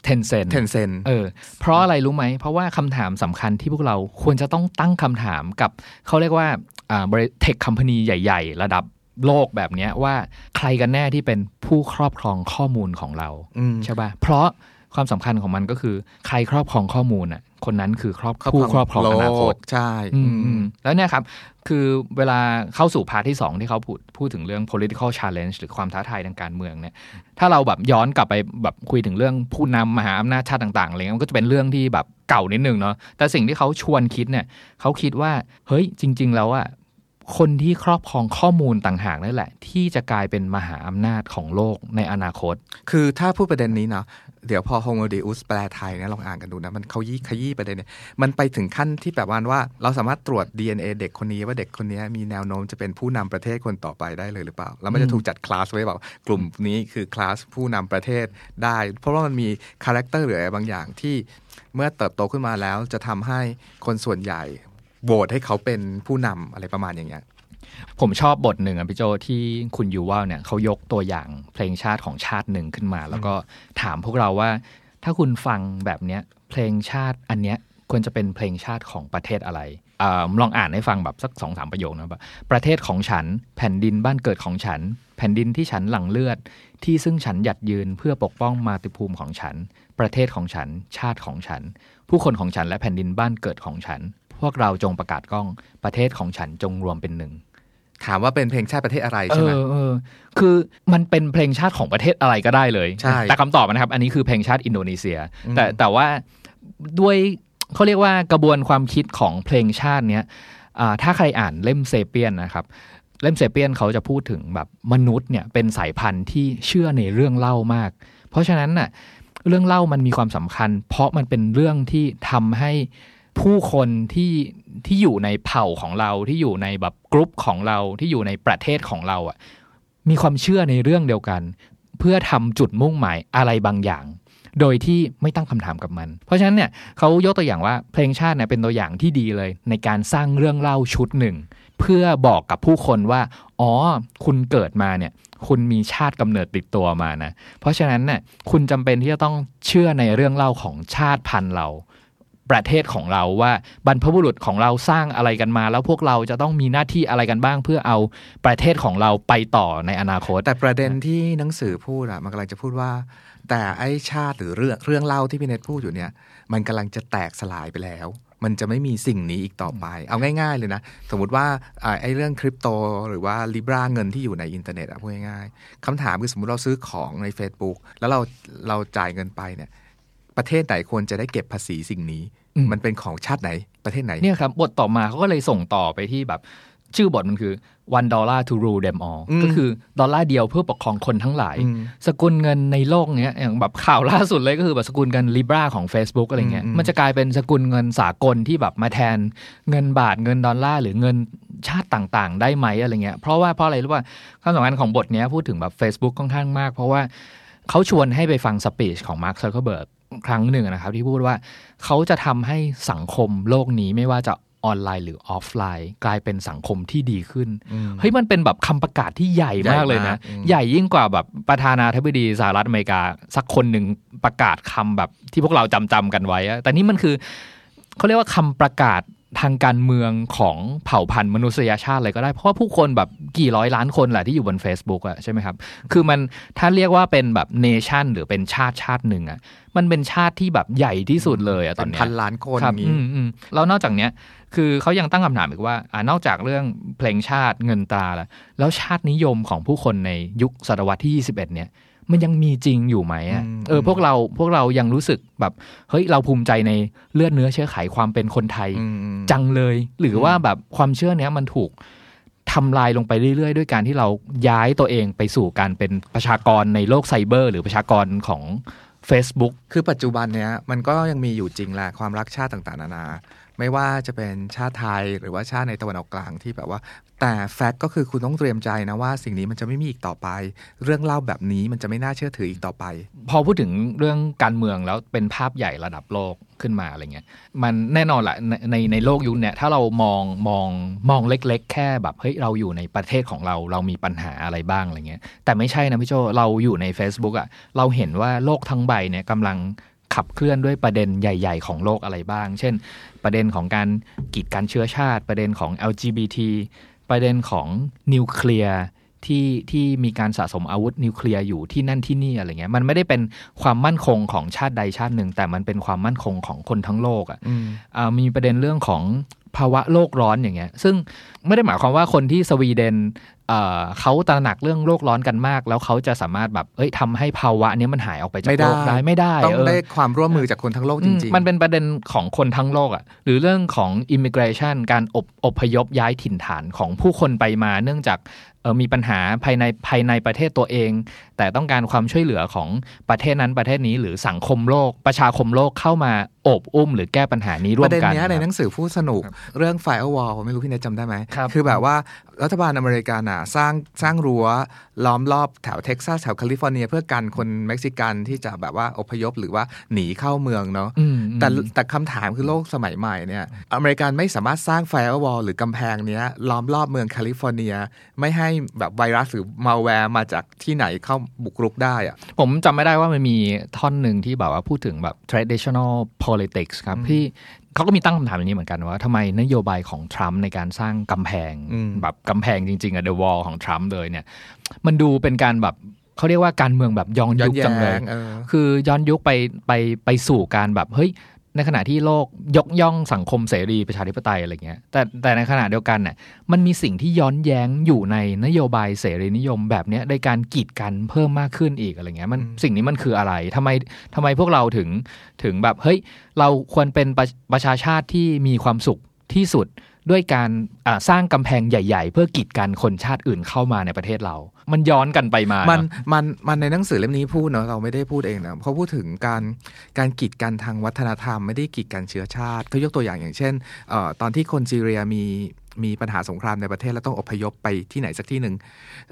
Tencent Tencent เออ เพราะอะไรรู้ไหม เพราะว่าคำถามสำคัญที่พวกเราควรจะต้องตั้งคำถามกับ เขาเรียกว่าอ่าบริเทคคอมพานีใหญ่ ๆ ระดับโลกแบบเนี้ยว่าใครกันแน่ที่เป็นผู้ครอบครองข้อมูลของเราอืมใช่ป่ะเพราะ ความสำคัญของมันก็คือ ใครครอบครองข้อมูลอะคนนั้นคือครอบผู้ครอบครองอนาคตใช่อืมอือืมมแล้วเนี่ยครับ คือเวลาเข้าสู่พาร์ทที่ 2 ที่เขาพูดพูดถึงเรื่อง political challenge หรือความท้าทายทางการเมืองเนี่ยถ้าเราแบบย้อนกลับไปแบบคุยถึงเรื่องผู้นำมหาอำนาจชาติต่างๆอะไรเงี้ยมันก็จะเป็นเรื่องที่แบบเก่านิดนึงเนาะแต่สิ่งที่เขาชวนคิดเนี่ยเขาคิดว่าเฮ้ยจริง ๆ แล้วอะคนที่ครอบครองข้อมูลต่างหากนั่นแหละ ที่จะกลายเป็นมหาอำนาจของโลกในอนาคต คือถ้าพูดประเด็นนี้เนาะ เดี๋ยวพอ Homo Deus แปลไทยนี่ลองอ่านกันดูนะ มันเขายี่ขยี้ประเด็นเนี่ยมันไปถึงขั้นที่แบบว่า เราสามารถตรวจ DNA เด็กคนนี้ว่าเด็กคนนี้มีแนวโน้มจะเป็นผู้นำประเทศคนต่อไปได้เลยหรือเปล่า แล้วมันจะถูกจัดคลาสไว้แบบกลุ่มนี้คือคลาสผู้นำประเทศได้ เพราะว่ามันมี character หรืออะไรบางอย่างที่เมื่อเติบโตขึ้นมาแล้วจะทำให้คนส่วนใหญ่โหวตให้เขาเป็นผู้นำอะไรประมาณอย่างเงี้ย ผมชอบบทหนึ่งอะพี่โจที่คุณยูวาลเนี่ยเขายกตัวอย่างเพลงชาติของชาติหนึ่งขึ้นมา แล้วก็ถามพวกเราว่า ถ้าคุณฟังแบบเนี้ยเพลงชาติอันเนี้ยควรจะเป็นเพลงชาติของประเทศอะไรอาลองอ่านให้ฟังแบบสักสองสามประโยคนะแบบประเทศของฉัน แผ่นดินบ้านเกิดของฉัน แผ่นดินที่ฉันหลั่งเลือด ที่ซึ่งฉันหยัดยืนเพื่อปกป้องมาตุภูมิของฉัน ประเทศของฉัน ชาติของฉัน ผู้คนของฉันและแผ่นดินบ้านเกิดของฉัน พวกเราจงประกาศกล้อง ประเทศของฉันจงรวมเป็นหนึ่ง ถามว่าเป็นเพลงชาติประเทศอะไรเอใช่ไหมอเออคือมันเป็นเพลงชาติของประเทศอะไรก็ได้เลยใช่แต่คำตอบนะครับ อันนี้คือเพลงชาติอินโดนีเซียอืมแต่แต่ว่าด้วยเขาเรียกว่ากระบวนความคิดของเพลงชาติเนี้ยอ่าถ้าใครอ่านเล่มเซเปียนนะครับ เล่มเซเปียนเขาจะพูดถึงแบบมนุษย์เนี่ยเป็นสายพันธุ์ที่เชื่อในเรื่องเล่ามาก เพราะฉะนั้นน่ะเรื่องเล่ามันมีความสำคัญ เพราะมันเป็นเรื่องที่ทำให้ ผู้คนที่ที่อยู่ในเผ่าของเราที่อยู่ในแบบกรุ๊ปของเราที่อยู่ในประเทศของเราอะมีความเชื่อในเรื่องเดียวกัน เพื่อทำจุดมุ่งหมายอะไรบางอย่าง โดยที่ไม่ตั้งคำถามกับมัน เพราะฉะนั้นเนี่ยเขายกตัวอย่างว่าเพลงชาติเนี่ยเป็นตัวอย่างที่ดีเลย ในการสร้างเรื่องเล่าชุดหนึ่ง เพื่อบอกกับผู้คนว่า อ๋อ คุณเกิดมาเนี่ย คุณมีชาติกำเนิดติดตัวมานะ เพราะฉะนั้นเนี่ยคุณจำเป็นที่จะต้องเชื่อในเรื่องเล่าของชาติพันธุ์เรา ประเทศของเราว่าบรรพบุรุษของเราสร้างอะไรกันมา แล้วพวกเราจะต้องมีหน้าที่อะไรกันบ้าง เพื่อเอาประเทศของเราไปต่อในอนาคต แต่ประเด็นที่หนังสือพูดอะมันกำลังจะพูดว่า แต่ไอ้ชาติหรือเรื่องเรื่องเล่าที่พี่เนทพูดอยู่เนี่ยมันกำลังจะแตกสลายไปแล้วมันจะไม่มีสิ่งนี้อีกต่อไป เอาง่าย ๆ เลยนะ สมมติว่าไอ้เรื่องคริปโตหรือว่าลิบราเงินที่อยู่ในอินเทอร์เน็ตอะพูดง่ายๆคำถามคือสมมติเราซื้อของใน Facebook แล้วเราเราจ่ายเงินไปเนี่ย ประเทศไหนควรจะได้เก็บภาษีสิ่งนี้ มมันเป็นของชาติไหนประเทศไหนเนี่ยครับบทต่อมาเขาก็เลยส่งต่อไปที่แบบ ชื่อบทมันคือ one dollar to rule them all อืมก็คือดอลลาร์เดียวเพื่อปกครองคนทั้งหลายอืมสกุลเงินในโลกเนี้ยอย่างแบบข่าวล่าสุดเลยก็คือแบบสกุลเงิน Libra ของ Facebook อะไรเงี้ยอืมมันจะกลายเป็นสกุลเงินสากลที่แบบมาแทนเงินบาทเงินดอลลาร์หรือเงินชาติต่างๆ ได้ไหมอะไรเงี้ยเพราะว่าเพราะอะไรรู้ว่าความสำคัญของบทเนี้ยพูดถึงแบบ Facebook ค่อนข้างมาก เพราะว่าเขาชวนให้ไปฟัง speech ของมาร์คซักเคอร์เบิร์ก ครั้งหนึ่งนะครับ ที่พูดว่าเขาจะทำให้สังคมโลกนี้ไม่ว่าจะออนไลน์หรือออฟไลน์ กลายเป็นสังคมที่ดีขึ้นอืมเฮ้ยมันเป็นแบบคำประกาศที่ใหญ่มากเลยนะใหญ่มากอืมใหญ่ยิ่งกว่าแบบประธานาธิบดีสหรัฐอเมริกา สักคนหนึ่งประกาศคำแบบที่พวกเราจำจำๆกันไว้อะแต่นี่มันคือเขาเรียกว่าคำประกาศทางการเมืองของเผ่าพันธุ์มนุษยชาติอะไรก็ได้ เพราะว่าผู้คนแบบกี่ร้อยล้านคนแหละที่อยู่บน Facebook อะใช่ไหมครับ คือมันถ้าเรียกว่าเป็นแบบเนชั่นหรือเป็นชาติชาติหนึ่งอะ มันเป็นชาติที่แบบใหญ่ที่สุดเลยอะตอเป็นนเนี้ยพันล้านคนคอรับย่างนี้อืมอืมแล้วนอกจากเนี้ยคือเขายังตั้งคำถามอีกว่าอ่านอกจากเรื่องเพลงชาติเงินตราแล้วแล้วชาตินิยมของผู้คนในยุคศตวรรษที่ 21 เนี่ยมันยังมีจริงอยู่ไหมอะอืมเออพวกเราพวกเรายังรู้สึกแบบเฮ้ยเราภูมิใจในเลือดเนื้อเชื้อไขความเป็นคนไทยอืมอืมจังเลย หรือว่าแบบความเชื่อเนี้ยมันถูกทำลายลงไปเรื่อยๆ ด้วยการที่เราย้ายตัวเองไปสู่การเป็นประชากรในโลกไซเบอร์ หรือประชากรของ Facebook คือปัจจุบันเนี้ยมันก็ยังมีอยู่จริงแหละความรักชาติต่างๆ นานา ไม่ว่าจะเป็นชาติไทยหรือว่าชาติในตะวันออกกลางที่แบบว่า แต่แฟกต์ก็คือคุณต้องเตรียมใจนะว่าสิ่งนี้มันจะไม่มีอีกต่อไป เรื่องเล่าแบบนี้มันจะไม่น่าเชื่อถืออีกต่อไป พอพูดถึงเรื่องการเมืองแล้วเป็นภาพใหญ่ระดับโลกขึ้นมาอะไรเงี้ยมันแน่นอนแหละในในในโลกยุคนี้ถ้าเรามองมองมองเล็ก ๆ แค่แบบเฮ้ยเราอยู่ในประเทศของเราเรามีปัญหาอะไรบ้างอะไรเงี้ยแต่ไม่ใช่นะพี่โจเราอยู่ใน Facebook อะ่ะเราเห็นว่าโลกทั้งใบเนี่ยกำลังขับเคลื่อนด้วยประเด็นใหญ่ ๆ ของโลกอะไรบ้าง เช่น ประเด็นของการกีดกันเชื้อชาติ ประเด็นของ LGBT ประเด็นของนิวเคลียร์ที่ที่มีการสะสมอาวุธนิวเคลียร์อยู่ที่นั่นที่นี่อะไรเงี้ยมันไม่ได้เป็นความมั่นคงของชาติใดชาติหนึ่ง แต่มันเป็นความมั่นคงของคนทั้งโลกอะอืมอ่ามีประเด็นเรื่องของภาวะโลกร้อนอย่างเงี้ย ซึ่งไม่ได้หมายความว่าคนที่สวีเดน เอ่อเขาตระหนักเรื่องโลกร้อนกันมาก แล้วเขาจะสามารถแบบเอ้ยทำให้ภาวะเนี้ยมันหายออกไปจากไม่ได้โลกได้ไม่ได้ต้องเออได้ความร่วมมือจากคนทั้งโลกจอืมริงๆ มันเป็นประเด็นของคนทั้งโลกอะ่ะหรือเรื่องของ immigration การอบอพยพย้ายถิ่นฐานของผู้คนไปมาเนื่องจากเออมีปัญหาภายในภายในประเทศตัวเอง แต่ต้องการความช่วยเหลือของประเทศนั้นประเทศนี้หรือสังคมโลก ประชาคมโลกเข้ามาโอบอุ้มหรือแก้ปัญหานี้ร่วมกันประเด็นเนี้ยในหนังสือพูดสนุกครับเรื่อง firewall ไม่รู้พี่เนทจำได้ไหมครับคือแบบว่ารัฐบาลอเมริกันอะสร้างสร้างรั้วล้อมรอบแถวเท็กซัสแถวแคลิฟอร์เนีย เพื่อกันคนเม็กซิกันที่จะแบบว่าอพยพหรือว่าหนีเข้าเมืองเนาะอืมแต่แต่คำถามคือโลกสมัยใหม่เนี่ยอเมริกันไม่สามารถสร้าง firewall หรือกำแพงเนี้ยล้อมรอบเมืองแคลิฟอร์เนีย ไม่ให้แบบไวรัสหรือมาแวร์มาจากที่ไหนเข้าบุกรุกได้อะผมจำไม่ได้ว่ามันมีท่อนหนึ่งที่แบบว่าพูดถึงแบบ traditional politics ครับที่เขาก็มีตั้งคำถามอย่างนี้เหมือนกันว่าทำไมนโยบายของทรัมป์ในการสร้างกำแพงอืมแบบกำแพงจริงๆอะ the wall ของทรัมป์เลยเนี่ย มันดูเป็นการแบบเขาเรียกว่าการเมืองแบบย้อนย้อยุนคแย้จังเลยงเออคือย้อนยุคไปไปไปสู่การแบบเฮ้ย ในขณะที่โลกยกย่องสังคมเสรีประชาธิปไตยอะไรเงี้ยแต่แต่ในขณะเดียวกันเนี่ยมันมีสิ่งที่ย้อนแย้งอยู่ในนโยบายเสรีนิยมแบบเนี้ยในการกีดกันเพิ่มมากขึ้นอีกอะไรเงี้ยมันอืมสิ่งนี้มันคืออะไรทำไมทำไมพวกเราถึงถึงแบบเฮ้ยเราควรเป็นประประชาชาติที่มีความสุขที่สุด ด้วยการอ่าสร้างกำแพงใหญ่ ๆ เพื่อกีดกันคนชาติอื่นเข้ามาในประเทศเรา มันย้อนกันไปมา มันเนอะมันมันในหนังสือเล่มนี้พูดเนาะเราไม่ได้พูดเองนะเขาพูดถึงการการกีดกันทางวัฒนธรรม ไม่ได้กีดกันเชื้อชาติเขายกตัวอย่างอย่างเช่นเอ่อตอนที่คนซีเรียมีมีปัญหาสงครามในประเทศแล้วต้องอพยพไปที่ไหนสักที่หนึ่ง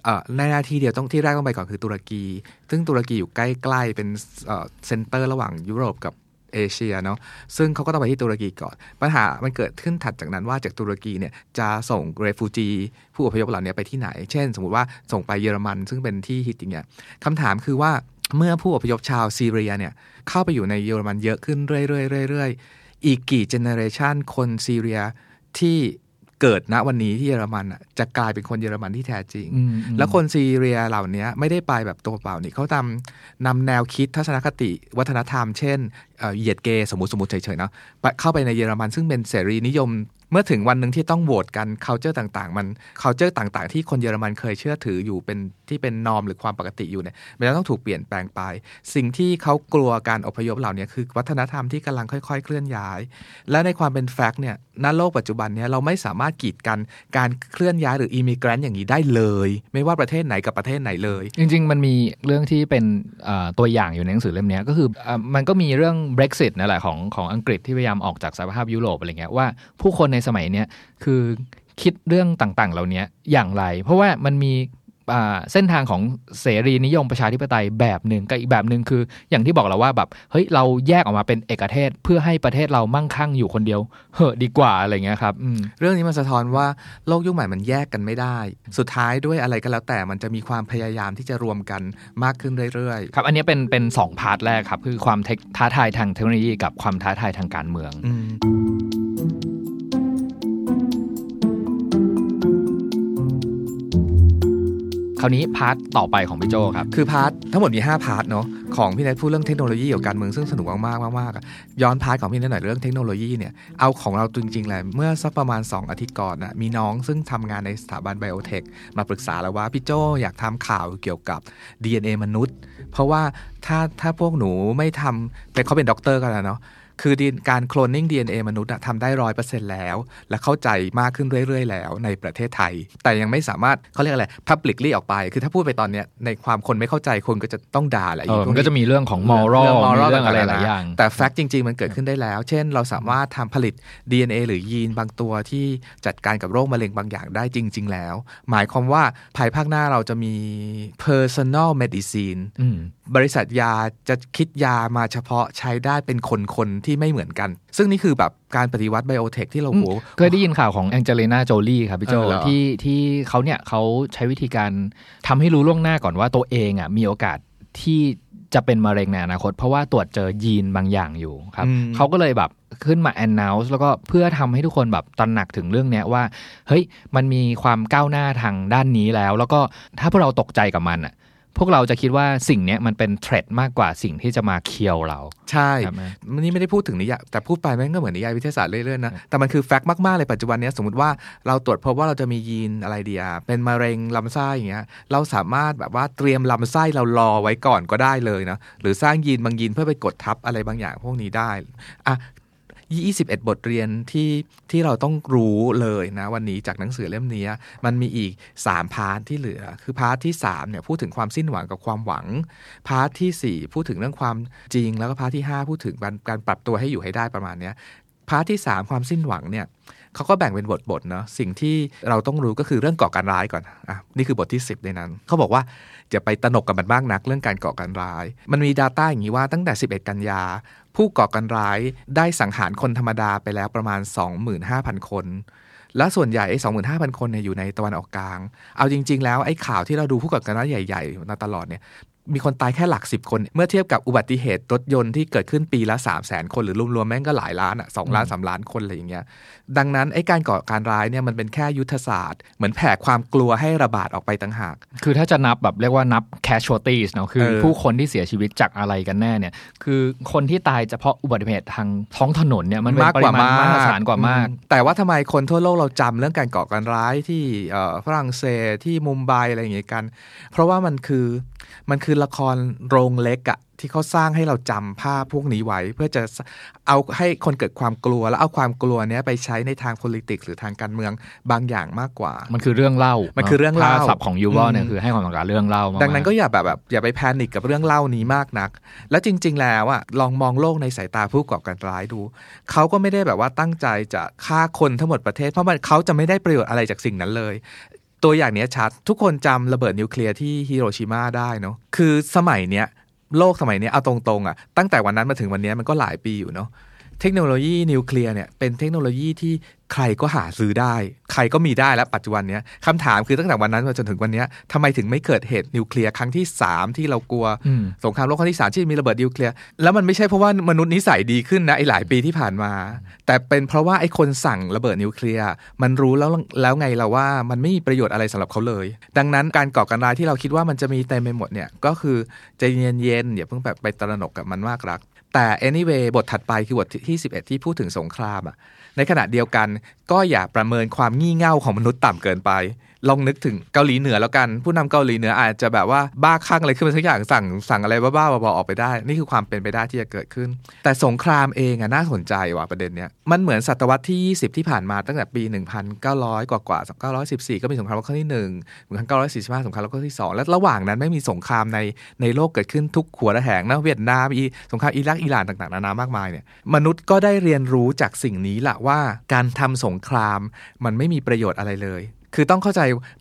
เอ่อในหน้าที่เดียวต้องที่แรกต้องไปก่อนคือตุรกี ซึ่งตุรกีอยู่ใกล้ๆเป็นเอ่อเซ็นเตอร์ระหว่างยุโรปกับ เอเชียเนาะซึ่งเขาก็ต้องไปที่ตุรกีก่อน ปัญหามันเกิดขึ้นถัดจากนั้นว่าจากตุรกีเนี่ยจะส่ง refugee ผู้อพยพเหล่านี้ไปที่ไหน เช่น สมมติว่าส่งไปเยอรมัน ซึ่งเป็นที่ฮิตอย่างเงี้ยคำถามคือว่าเมื่อผู้อพยพชาวซีเรียเนี่ยเข้าไปอยู่ในเยอรมันเยอะขึ้นเรื่อยๆเรื่อยๆอีกกี่ generation คนซีเรียที่ เกิดณวันนี้ที่เยอรมันอะจะกลายเป็นคนเยอรมันที่แท้จริงอืมอืมแล้วคนซีเรียเหล่านี้ไม่ได้ไปแบบตัวเปล่านี่เขาทำนำแนวคิดทัศนคติวัฒนธรรม เช่นเอ่อเหยียดเกย์สมมติสมมติเฉยๆเนาะไปเข้าไปในเยอรมันซึ่งเป็นเสรีนิยมเมื่อถึงวันหนึ่งที่ต้องโหวตกัน culture ต่าง ๆ มัน culture ต่าง ๆ ที่คนเยอรมันเคยเชื่อถืออยู่เป็น ที่เป็นนอมหรือความปกติอยู่เนี่ยมันจะต้องถูกเปลี่ยนแปลงไป สิ่งที่เขากลัวการอพยพเหล่านี้คือวัฒนธรรมที่กำลังค่อย ๆ เคลื่อนย้าย และในความเป็นแฟกต์เนี่ยณโลกปัจจุบันเนี่ยเราไม่สามารถกีดกันการเคลื่อนย้ายหรืออิมิเกรนต์อย่างนี้ได้เลย ไม่ว่าประเทศไหนกับประเทศไหนเลย จริง ๆ มันมีเรื่องที่เป็นตัวอย่างอยู่ในหนังสือเล่มนี้ก็คืออมันก็มีเรื่อง Brexit นั่นแหละของของอังกฤษที่พยายามออกจากสหภาพยุโรปอะไรเงี้ยว่าผู้คนในสมัยเนี้ยคือคิดเรื่องต่างๆ เหล่านี้อย่างไร เพราะว่ามันมี เส้นทางของเสรีนิยมประชาธิปไตยแบบหนึ่งกับอีกแบบหนึ่งคือ อย่างที่บอกเราว่าแบบเฮ้ยเราแยกออกมาเป็นเอกเทศเพื่อให้ประเทศเรามั่งคั่งอยู่คนเดียวเหอะดีกว่าอะไรเงี้ยครับอืมเรื่องนี้มันสะท้อนว่าโลกยุคใหม่มันแยกกันไม่ได้ สุดท้ายด้วยอะไรก็แล้วแต่มันจะมีความพยายามที่จะรวมกันมากขึ้นเรื่อยครับ อันนี้เป็นเป็นสอง part แรกครับคือความเทคท้าทายทางเทคโนโลยีกับความท้าทายทางการเมืองอืม คราวนี้ part ต่อไปของพี่โจครับ คือ part ทั้งหมดมี 5 part เนาะของพี่เนทพูดเรื่องเทคโนโลยีกับการเมืองซึ่งสนุกมากมากๆอะย้อน part ของพี่เนทหน่อยเรื่องเทคโนโลยีเนี่ยเอาของเราจริงๆเลยเมื่อสักประมาณ 2 อาทิตย์ก่อนนะมีน้องซึ่งทำงานในสถาบันไบโอเทคมาปรึกษาแล้วว่าพี่โจอยากทำข่าวเกี่ยวกับ DNA มนุษย์ เพราะว่าถ้าถ้าพวกหนูไม่ทำแต่เขาเป็นด็อกเตอร์กันแล้วเนาะ คือ DNA การโคลนนิ่ง DNA มนุษย์อะทำได้ร้อยเปอร์เซ็นต์แล้ว และเข้าใจมากขึ้นเรื่อยๆ แล้วในประเทศไทย แต่ยังไม่สามารถเขาเรียกอะไร publicly ออกไป คือถ้าพูดไปตอนเนี้ยในความคนไม่เข้าใจคนก็จะต้องด่าแหละเออพวมันก็จะมีเรื่องของ moral เรื่องมี moral เรื่องอะไรต่างๆหลายอย่าง แต่ fact จริง ๆ มันเกิดขึ้นได้แล้ว เช่น เราสามารถทำผลิต DNA หรือยีนบางตัวที่จัดการกับโรคมะเร็งบางอย่างได้จริง ๆ แล้ว หมายความว่าภายภาคหน้าเราจะมี personal medicine อืมบริษัทยาจะคิดยามาเฉพาะใช้ได้เป็นคนๆที่ไม่เหมือนกัน ซึ่งนี่คือแบบการปฏิวัติไบโอเทคที่เราโหเคยได้ยินข่าวของแองเจลิน่าโจลี่ครับพี่โจเออเหรอที่ที่เขาเนี่ยเขาใช้วิธีการทำให้รู้ล่วงหน้าก่อนว่าตัวเองอะมีโอกาสที่จะเป็นมะเร็งในอนาคต เพราะว่าตรวจเจอยีนบางอย่างอยู่ครับอืมเขาก็เลยแบบขึ้นมา announce แล้วก็เพื่อทำให้ทุกคนแบบตระหนักถึงเรื่องเนี้ยว่า เฮ้ยมันมีความก้าวหน้าทางด้านนี้แล้ว แล้วก็ถ้าพวกเราตกใจกับมันอะ พวกเราจะคิดว่าสิ่งเนี้ยมันเป็นเทรดมากกว่าสิ่งที่จะมาเคียวเรา ใช่ครับแม่มันนี่ไม่ได้พูดถึงนิยายแต่พูดไปแม่งก็เหมือนนิยายวิทยาศาสตร์เรื่อยๆนะ แต่มันคือแฟกต์มากๆเลยปัจจุบันเนี้ยสมมติว่าเราตรวจพบว่าเราจะมียีนอะไรดีอะเป็นมะเร็งลำไส้อย่างเงี้ยเราสามารถแบบว่าเตรียมลำไส้เรารอไว้ก่อนก็ได้เลยนะหรือสร้างยีนบางยีนเพื่อไปกดทับอะไรบางอย่างพวกนี้ได้อะ 21 บทเรียนที่ที่เราต้องรู้เลยนะวันนี้จากหนังสือเล่มนี้มันมีอีก 3 part ที่เหลือ คือ part ที่3เนี่ยพูดถึงความสิ้นหวังกับความหวัง part ที่สี่ 4 พูดถึงเรื่องความจริง แล้วก็ part ที่ 5 พูดถึงการปรับตัวให้อยู่ให้ได้ประมาณนี้ part ที่ 3 ความสิ้นหวังเนี่ยเขาก็แบ่งเป็นบทบทเนาะสิ่งที่เราต้องรู้ก็คือเรื่องก่อการร้ายก่อนอะนี่คือบทที่ 10 ในนั้น เขาบอกว่าอย่าไปตระหนกกับมันมากนักเรื่องการก่อการร้าย มันมี Data อย่างนี้ว่าตั้งแต่ 11 กันยา ผู้ก่อการร้ายได้สังหารคนธรรมดาไปแล้วประมาณ 25,000 คน และส่วนใหญ่ไอ้25,000 คนเนี่ยอยู่ในตะวันออกกลาง เอาจริง ๆ แล้วไอ้ข่าวที่เราดูผู้ก่อการร้ายใหญ่ ๆ มาตลอดเนี่ย มีคนตายแค่หลักสิบคน เมื่อเทียบกับอุบัติเหตุรถยนต์ที่เกิดขึ้นปีละ 3 0 0แสนคน หรือรวมๆแม่งก็หลายล้านอะสล้านสามล้านคนอะไรอย่างเงี้ยดังนั้นไอ้การก่อการร้ายเนี่ยมันเป็นแค่ยุทธศาสตร์ เหมือนแผ่ความกลัวให้ระบาดออกไปต่างหาก คือถ้าจะนับแบบเรียกว่านับ casualties เนาะคือเออผู้คนที่เสียชีวิตจากอะไรกันแน่เนี่ยคือคนที่ตายเฉพาะอุบัติเหตุทางท้องถนนเนี่ยมันเป็นปริมาณมหาศาลกว่ามากอืแต่ว่าทำไมคนทั่วโลกเราจำเรื่องการก่อการร้ายที่เอ่อฝรั่งเศสที่มุมไบอะไรอย่างเงี้ยกัน เพราะว่ามันคือมันคือละครโรงเล็กอะที่เขาสร้างให้เราจำภาพพวกนี้ไว้ เพื่อจะเอาให้คนเกิดความกลัว แล้วเอาความกลัวเนี้ยไปใช้ในทาง politics หรือทางการเมืองบางอย่างมากกว่า มันคือเรื่องเล่า มันคือเรื่องเล่าคำศัพท์ของยูวอลเนี่ยอืมคือให้ความสำคัญเรื่องเล่ามากๆดังนั้นก็อย่าแบบแบบอย่าไป panic กับเรื่องเล่านี้มากนัก แล้วจริง ๆ แล้วอะลองมองโลกในสายตาผู้ก่อการร้ายดู เขาก็ไม่ได้แบบว่าตั้งใจจะฆ่าคนทั้งหมดประเทศ เพราะมันเขาจะไม่ได้ประโยชน์อะไรจากสิ่งนั้นเลย ตัวอย่างเนี้ยชัด ทุกคนจำระเบิดนิวเคลียร์ที่ฮิโรชิมาได้เนาะคือสมัยเนี้ยโลกสมัยนี้เอาตรงๆอะตั้งแต่วันนั้นมาถึงวันนี้มันก็หลายปีอยู่เนาะ เทคโนโลยีนิวเคลียร์เนี่ยเป็นเทคโนโลยีที่ใครก็หาซื้อได้ ใครก็มีได้แล้วปัจจุบันเนี้ยคำถามคือตั้งแต่วันนั้นมาจนถึงวันเนี้ยทำไมถึงไม่เกิดเหตุนิวเคลียร์ครั้งที่ 3 ที่เรากลัวอืมสงครามโลกครั้งที่สามที่มีระเบิดนิวเคลียร์แล้วมันไม่ใช่เพราะว่ามนุษย์นิสัยดีขึ้นนะไอ้หลายปีที่ผ่านมา แต่เป็นเพราะว่าไอ้คนสั่งระเบิดนิวเคลียร์มันรู้แล้วแล้วไงเราว่ามันไม่มีประโยชน์อะไรสำหรับเขาเลย ดังนั้นการก่อการร้ายที่เราคิดว่ามันจะมีเต็มไปหมดเนี่ยก็คือใจเย็นๆอย่าเพิ่งแบบไปตระหนกกับมันมากรัก แต่ anyway บทถัดไปคือบทที่ 11 ที่พูดถึงสงครามอะ ในขณะเดียวกัน ก็อย่าประเมินความงี่เง่าของมนุษย์ต่ำเกินไป ลองนึกถึงเกาหลีเหนือแล้วกัน ผู้นำเกาหลีเหนืออาจจะแบบว่าบ้าคลั่งอะไรขึ้นมาสักอย่างสั่งสั่งอะไรบ้าๆบอๆออกไปได้ นี่คือความเป็นไปได้ที่จะเกิดขึ้น แต่สงครามเองอะน่าสนใจว่ะประเด็นเนี้ยมันเหมือนศตวรรษที่ 20 ที่ผ่านมาตั้งแต่ปี 1900 กว่ากว่า914 ก็มีสงครามโลกครั้งที่1 1945สงครามโลกครั้งที่ 2 และระหว่างนั้นไม่มีสงครามในในโลกเกิดขึ้นทุกหัวระแหงนะเวียดนามอีสงครามอิรักอิหร่านต่างๆนานามากมายเนี่ยมนุษย์ก็ได้เรียนรู้จากสิ่งนี้ละวว่าการทำสงครามมันไม่มีประโยชน์อะไรเลย คือต้องเข้าใจ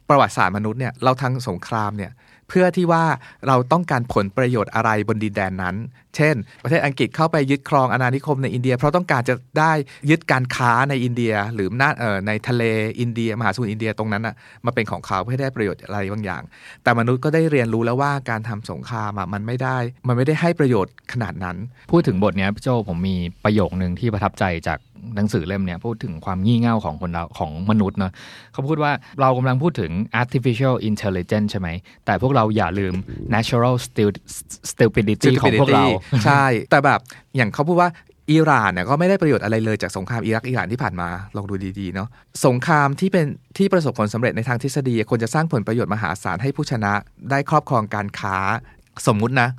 ประวัติศาสตร์มนุษย์เนี่ยเราทำสงครามเนี่ยเพื่อที่ว่าเราต้องการผลประโยชน์อะไรบนดินแดนนั้น เช่น ประเทศอังกฤษเข้าไปยึดครองอาณานิคมในอินเดีย เพราะต้องการจะได้ยึดการค้าในอินเดีย หรือหน้าเอ่อในทะเลอินเดียมหาสมุทรอินเดียตรงนั้นอะมาเป็นของเขาเพื่อให้ได้ประโยชน์อะไรบางอย่าง แต่มนุษย์ก็ได้เรียนรู้แล้วว่าการทำสงครามอะมันไม่ได้ มันไม่ได้ให้ประโยชน์ขนาดนั้น พูดถึงบทเนี้ยพี่โจผมมีประโยคนึงที่ประทับใจจากหนังสือเล่มเนี้ยพูดถึงความงี่เง่าของคนเราของมนุษย์เนาะเขาพูดว่าเรากำลังพูดถึง artificial intelligence ใช่ไหม แต่พวกเราอย่าลืม natural stu- stupidity ของพวกเราใช่ แต่แบบอย่างเขาพูดว่าอิหร่านเนี่ยก็ไม่ได้ประโยชน์อะไรเลยจากสงครามอิรักอิหร่านที่ผ่านมาลองดูดีๆเนาะสงครามที่เป็นที่ประสบผลสำเร็จในทางทฤษฎีควรจะสร้างผลประโยชน์มหาศาลให้ผู้ชนะได้ครอบครองการค้าสมมุตินะ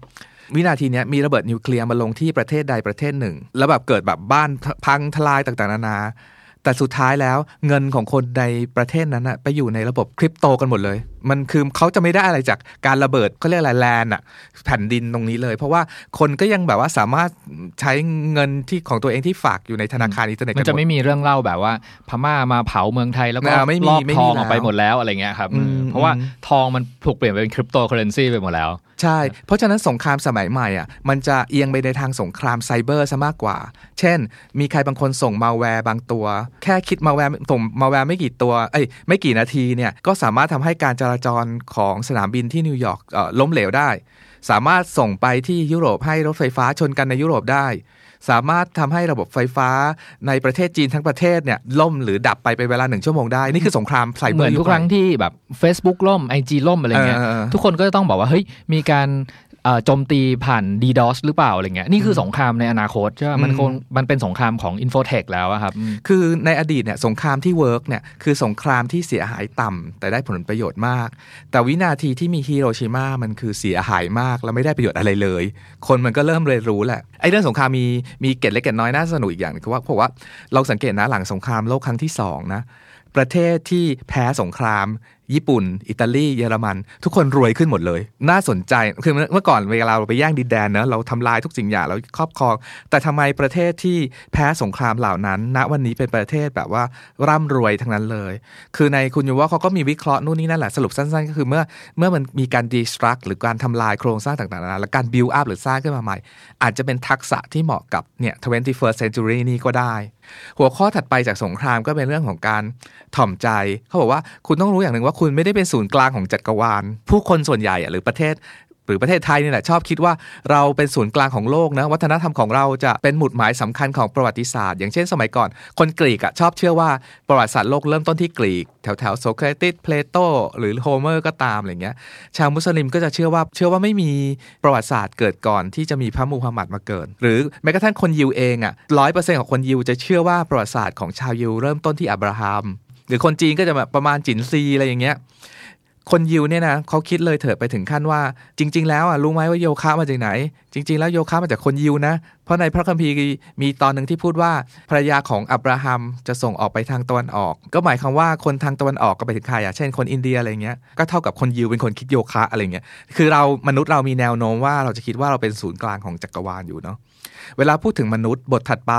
วินาทีนี้มีระเบิดนิวเคลียร์มาลงที่ประเทศใดประเทศหนึ่ง แล้วแบบเกิดแบบบ้านพังทลายต่างๆนานา แต่สุดท้ายแล้วเงินของคนในประเทศนั้นอะไปอยู่ในระบบคริปโตกันหมดเลยมันคือเขาจะไม่ได้อะไรจากการระเบิดเขาเรียกอะไรแลนอะแผ่นดินตรงนี้เลย เพราะว่าคนก็ยังแบบว่าสามารถใช้เงินที่ของตัวเองที่ฝากอยู่ในธนาคารอินเทอร์เน็ตมันกัจะหมไม่ดมีเรื่องเล่าแบบว่า พม่ามาเผาเมืองไทยแล้วก็อ่าไม่มีลอบไม่ทมีองออกไปแล้วหมดแล้วอะไรเงี้ยครับอืมเพราะว่าอืมทองมันถูกเปลี่ยนไปเป็นคริปโตเคอเรนซีไปหมดแล้ว ใช่ เพราะฉะนั้นสงครามสมัยใหม่อะมันจะเอียงไปในทางสงครามไซเบอร์ซะมากกว่า เช่น มีใครบางคนส่งมาแวร์บางตัว แค่คิดมาแวร์ส่งมาแวร์ไม่กี่ตัวเอ้ยไม่กี่นาทีเนี่ยก็สามารถทำให้การจราจรของสนามบินที่นิวยอร์กเอ่อล้มเหลวได้ สามารถส่งไปที่ยุโรปให้รถไฟฟ้าชนกันในยุโรปได้ สามารถทำให้ระบบไฟฟ้าในประเทศจีนทั้งประเทศเนี่ยล่มหรือดับไปเป็นเวลาหนึ่งชั่วโมงได้ นี่คือสงครามไซเบอร์เหมือนทุกครั้งที่แบบ Facebook ล่ม IG ล่มอะไรเงี้ยเออเออทุกคนก็จะต้องบอกว่าเฮ้ยมีการเอ่อ โจมตีผ่าน DDoS หรือเปล่าอะไรเงี้ยนี่คือสงครามในอนาคตใช่ไหมมันอืมคงมันเป็นสงครามของ Infotech แล้วอะครับอืมคือในอดีตเนี่ยสงครามที่ work เนี่ยคือสงครามที่เสียหายต่ำแต่ได้ผลประโยชน์มาก แต่วินาทีที่มีฮิโรชิมามันคือเสียหายมาก แล้วไม่ได้ประโยชน์อะไรเลย คนมันก็เริ่มเรียนรู้แหละไอ้เรื่องสงครามมีมีเกร็ดเล็กเกร็ดน้อยน่าสนุกอีกอย่างหนึงคือว่าเพราะว่าเราสังเกตนะหลังสงครามโลกครั้งที่สองนะประเทศที่แพ้สงคราม ญี่ปุ่น อิตาลีเยอรมัน ทุกคนรวยขึ้นหมดเลย น่าสนใจคือเมื่อก่อนเวลาเราไปแย่งดินแดนเนอะเราทำลายทุกสิ่งอย่างเราครอบครอง แต่ทำไมประเทศที่แพ้สงครามเหล่านั้นณวันนี้เป็นประเทศแบบว่าร่ำรวยทั้งนั้นเลย คือในคุณยูว่าเขาก็มีวิเคราะห์นู่นนี่นั่นแหละสรุปสั้นๆ ก็คือเมื่อเมื่อมันมีการ destruct หรือการทำลายโครงสร้างต่างๆและการ build up หรือสร้างขึ้นมาใหม่ อาจจะเป็นทักษะที่เหมาะกับเนี่ย 21st century นี้ก็ได้ หัวข้อถัดไปจากสงครามก็เป็นเรื่องของการถ่อมใจ เขาบอกว่าคุณต้องรู้อย่างหนึ่งว่าคุณไม่ได้เป็นศูนย์กลางของจักรวาล ผู้คนส่วนใหญ่หรือประเทศ หรือประเทศไทยนี่แหละชอบคิดว่าเราเป็นศูนย์กลางของโลกนะวัฒนธรรมของเราจะเป็นหมุดหมายสำคัญของประวัติศาสตร์ อย่างเช่นสมัยก่อน คนกรีกอะชอบเชื่อว่าประวัติศาสตร์โลกเริ่มต้นที่กรีก แถวแถวโซเครติสเพลโตหรือโฮเมอร์ก็ตามอะไรเงี้ยชาวมุสลิมก็จะเชื่อว่าเชื่อว่าไม่มีประวัติศาสตร์เกิดก่อนที่จะมีพระมูฮัมหมัดมาเกิด หรือแม้กระทั่งคนยิวเองอะร้อยเปอร์เซ็นต์ของคนยิวจะเชื่อว่าประวัติศาสตร์ของชาวยิวเริ่มต้นที่อับราฮัมหรือคนจีนก็จะแบบประมาณจินซีอะไรอย่างเงี้ย คนยิวเนี่ยนะเขาคิดเลยเถิดไปถึงขั้นว่า จริง ๆ แล้วอะรู้ไหมว่าโยคะมาจากไหน จริง ๆ แล้วโยคะมาจากคนยิวนะ เพราะในพระคัมภีร์มีตอนหนึ่งที่พูดว่าภรรยาของอับราฮัมจะส่งออกไปทางตะวันออก ก็หมายความว่าคนทางตะวันออกก็ไปถึงใครอะเช่นคนอินเดียอะไรเงี้ยก็เท่ากับคนยิวเป็นคนคิดโยคะอะไรเงี้ยคือเรามนุษย์เรามีแนวโน้มว่าเราจะคิดว่าเราเป็นศูนย์กลางของจักรวาลอยู่เนาะ เวลาพูดถึงมนุษย์บทถัดไป